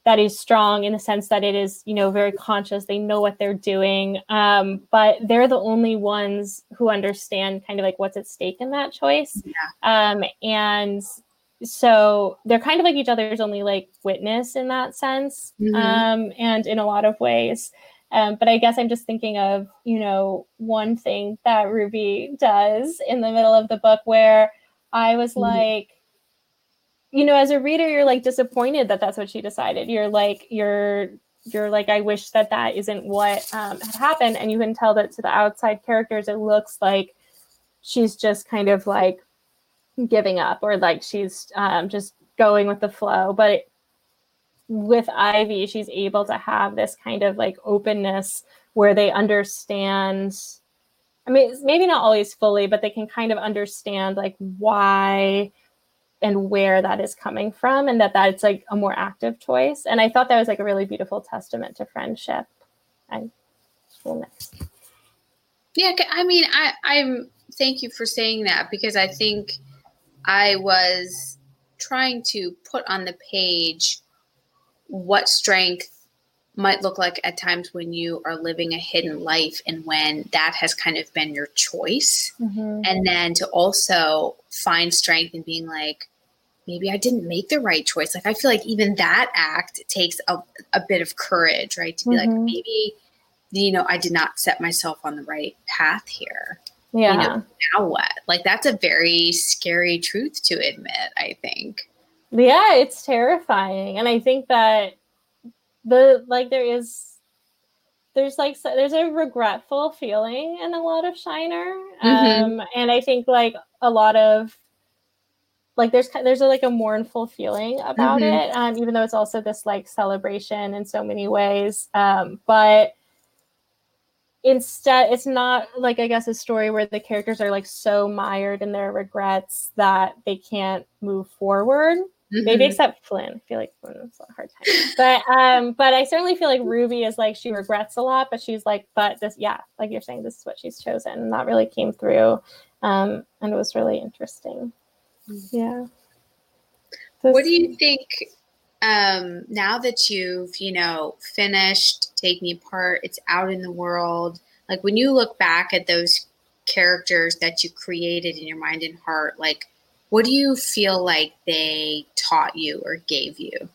that is strong in the sense that it is, you know, very conscious. They know what they're doing. Um, but they're the only ones who understand kind of like what's at stake in that choice. Yeah. Um, and so they're kind of like each other's only like witness in that sense mm-hmm. um, and in a lot of ways um, but i guess i'm just thinking of you know one thing that ruby does in the middle of the book where i was mm-hmm. like you know as a reader you're like disappointed that that's what she decided you're like you're you're like i wish that that isn't what um, had happened and you can tell that to the outside characters it looks like she's just kind of like giving up or like she's um, just going with the flow. But with Ivy, she's able to have this kind of like openness where they understand I mean, maybe not always fully, but they can kind of understand like why and where that is coming from and that that's like a more active choice. And I thought that was like a really beautiful testament to friendship. I well, next. Yeah, I mean, I, I'm thank you for saying that because I think I was trying to put on the page what strength might look like at times when you are living a hidden life and when that has kind of been your choice. Mm-hmm. And then to also find strength in being like, maybe I didn't make the right choice. Like, I feel like even that act takes a, a bit of courage, right? To be mm-hmm. like, maybe, you know, I did not set myself on the right path here. Yeah. You know, now what? Like, that's a very scary truth to admit, I think. Yeah, it's terrifying. And I think that the like there is there's like there's a regretful feeling in a lot of shiner mm-hmm. um and i think like a lot of like there's there's a, like a mournful feeling about mm-hmm. it um even though it's also this like celebration in so many ways um but instead it's not like i guess a story where the characters are like so mired in their regrets that they can't move forward Mm-hmm. Maybe except Flynn. I feel like flynn Flynn's a hard time. But um, but I certainly feel like Ruby is like she regrets a lot, but she's like, but this, yeah, like you're saying, this is what she's chosen. And that really came through. Um, and it was really interesting. Mm-hmm. Yeah. This, what do you think um now that you've, you know, finished taking apart, it's out in the world, like when you look back at those characters that you created in your mind and heart, like what do you feel like they taught you or gave you?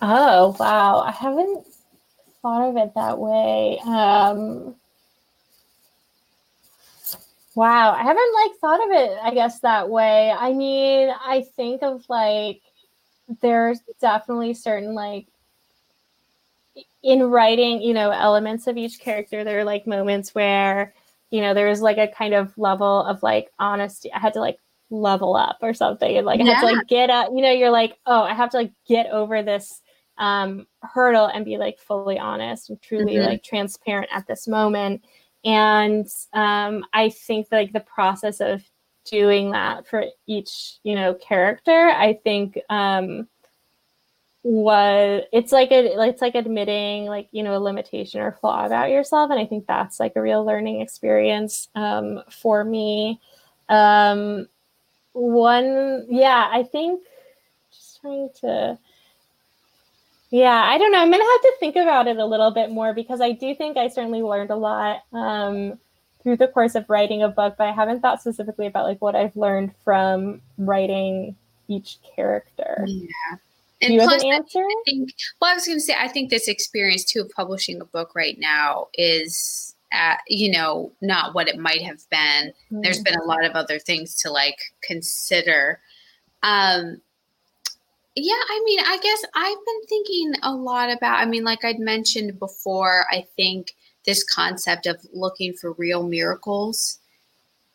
Oh, wow. I haven't thought of it that way. Um, wow. I haven't like thought of it, I guess, that way. I mean, I think of like, there's definitely certain like in writing, you know, elements of each character, there are like moments where, you know, there was like a kind of level of like honesty. I had to like level up or something and like yeah. I have to like get up, you know, you're like, oh, I have to like get over this um hurdle and be like fully honest and truly mm-hmm. like transparent at this moment. And um I think like the process of doing that for each, you know, character, I think um was it's like a it's like admitting like you know a limitation or flaw about yourself and i think that's like a real learning experience um, for me. Um, one yeah i think just trying to yeah i don't know i'm gonna have to think about it a little bit more because i do think i certainly learned a lot um, through the course of writing a book but i haven't thought specifically about like what i've learned from writing each character yeah and plus, have an answer? I think, well, I was going to say, I think this experience too of publishing a book right now is at, you know, not what it might have been. Mm-hmm. There's been a lot of other things to like consider. Um, yeah, I mean, I guess I've been thinking a lot about, I mean, like I'd mentioned before, I think this concept of looking for real miracles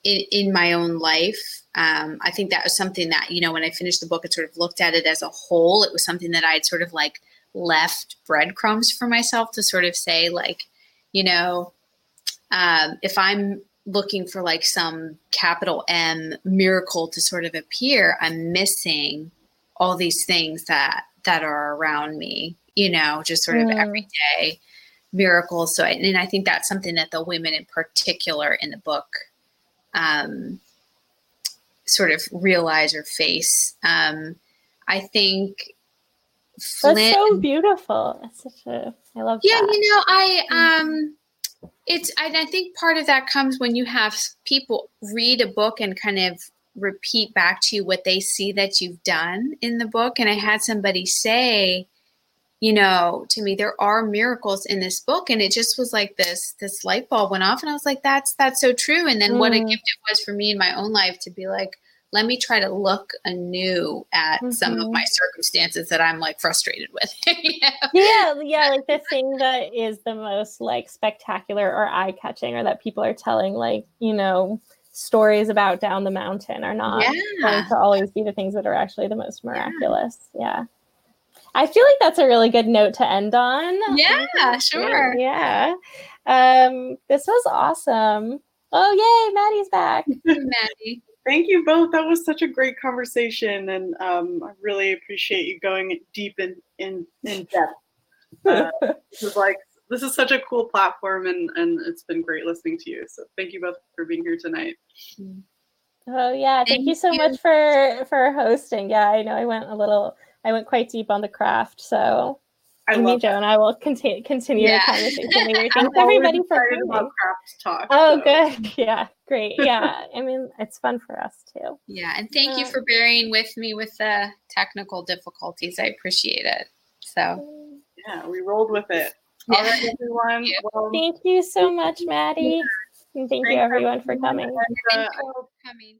in, in my own life. Um, I think that was something that, you know, when I finished the book, and sort of looked at it as a whole. It was something that I had sort of like left breadcrumbs for myself to sort of say, like, you know, um, if I'm looking for like some capital M miracle to sort of appear, I'm missing all these things that that are around me, you know, just sort of mm. everyday miracles. So, and I think that's something that the women in particular in the book um, sort of realize or face. Um, I think Flynn, that's so beautiful. That's such a I love. Yeah, that. you know, I mm. um it's I think part of that comes when you have people read a book and kind of repeat back to you what they see that you've done in the book and i had somebody say you know to me there are miracles in this book and it just was like this this light bulb went off and i was like that's that's so true and then mm. what a mm. gift it was for me in my own life to be like let me try to look anew at mm-hmm. some of mm-hmm. my circumstances that I'm like frustrated with. Yeah, yeah, like the thing that is the most like spectacular or eye catching, or that people are telling, like, you know, stories about down the mountain are not yeah. going to always be the things that are actually the most miraculous. Yeah. yeah. I feel like that's a really good note to end on. Yeah, sure. Yeah. Um, this was awesome. Oh, yay, Maddie's back. Maddie. Thank you both. That was such a great conversation, and um, I really appreciate you going deep in in, in depth. Uh, this is like this is such a cool platform, and and it's been great listening to you. So thank you both for being here tonight. Oh yeah, thank, Thank you so you. much for for hosting. Yeah, I know I went a little, I went quite deep on the craft. So I Amy love Jo and I will continue continue Yeah. the conversation later. Thanks everybody for excited coming. about craft talk. Oh, so. good. Yeah, great. Yeah, I mean it's fun for us too. Yeah, and thank you Uh, for bearing with me with the technical difficulties. I appreciate it. So, Yeah, we rolled with it. Yeah. All right, everyone. you. Well, Thank you so much, Maddie. And thank you everyone for coming. thank you for coming.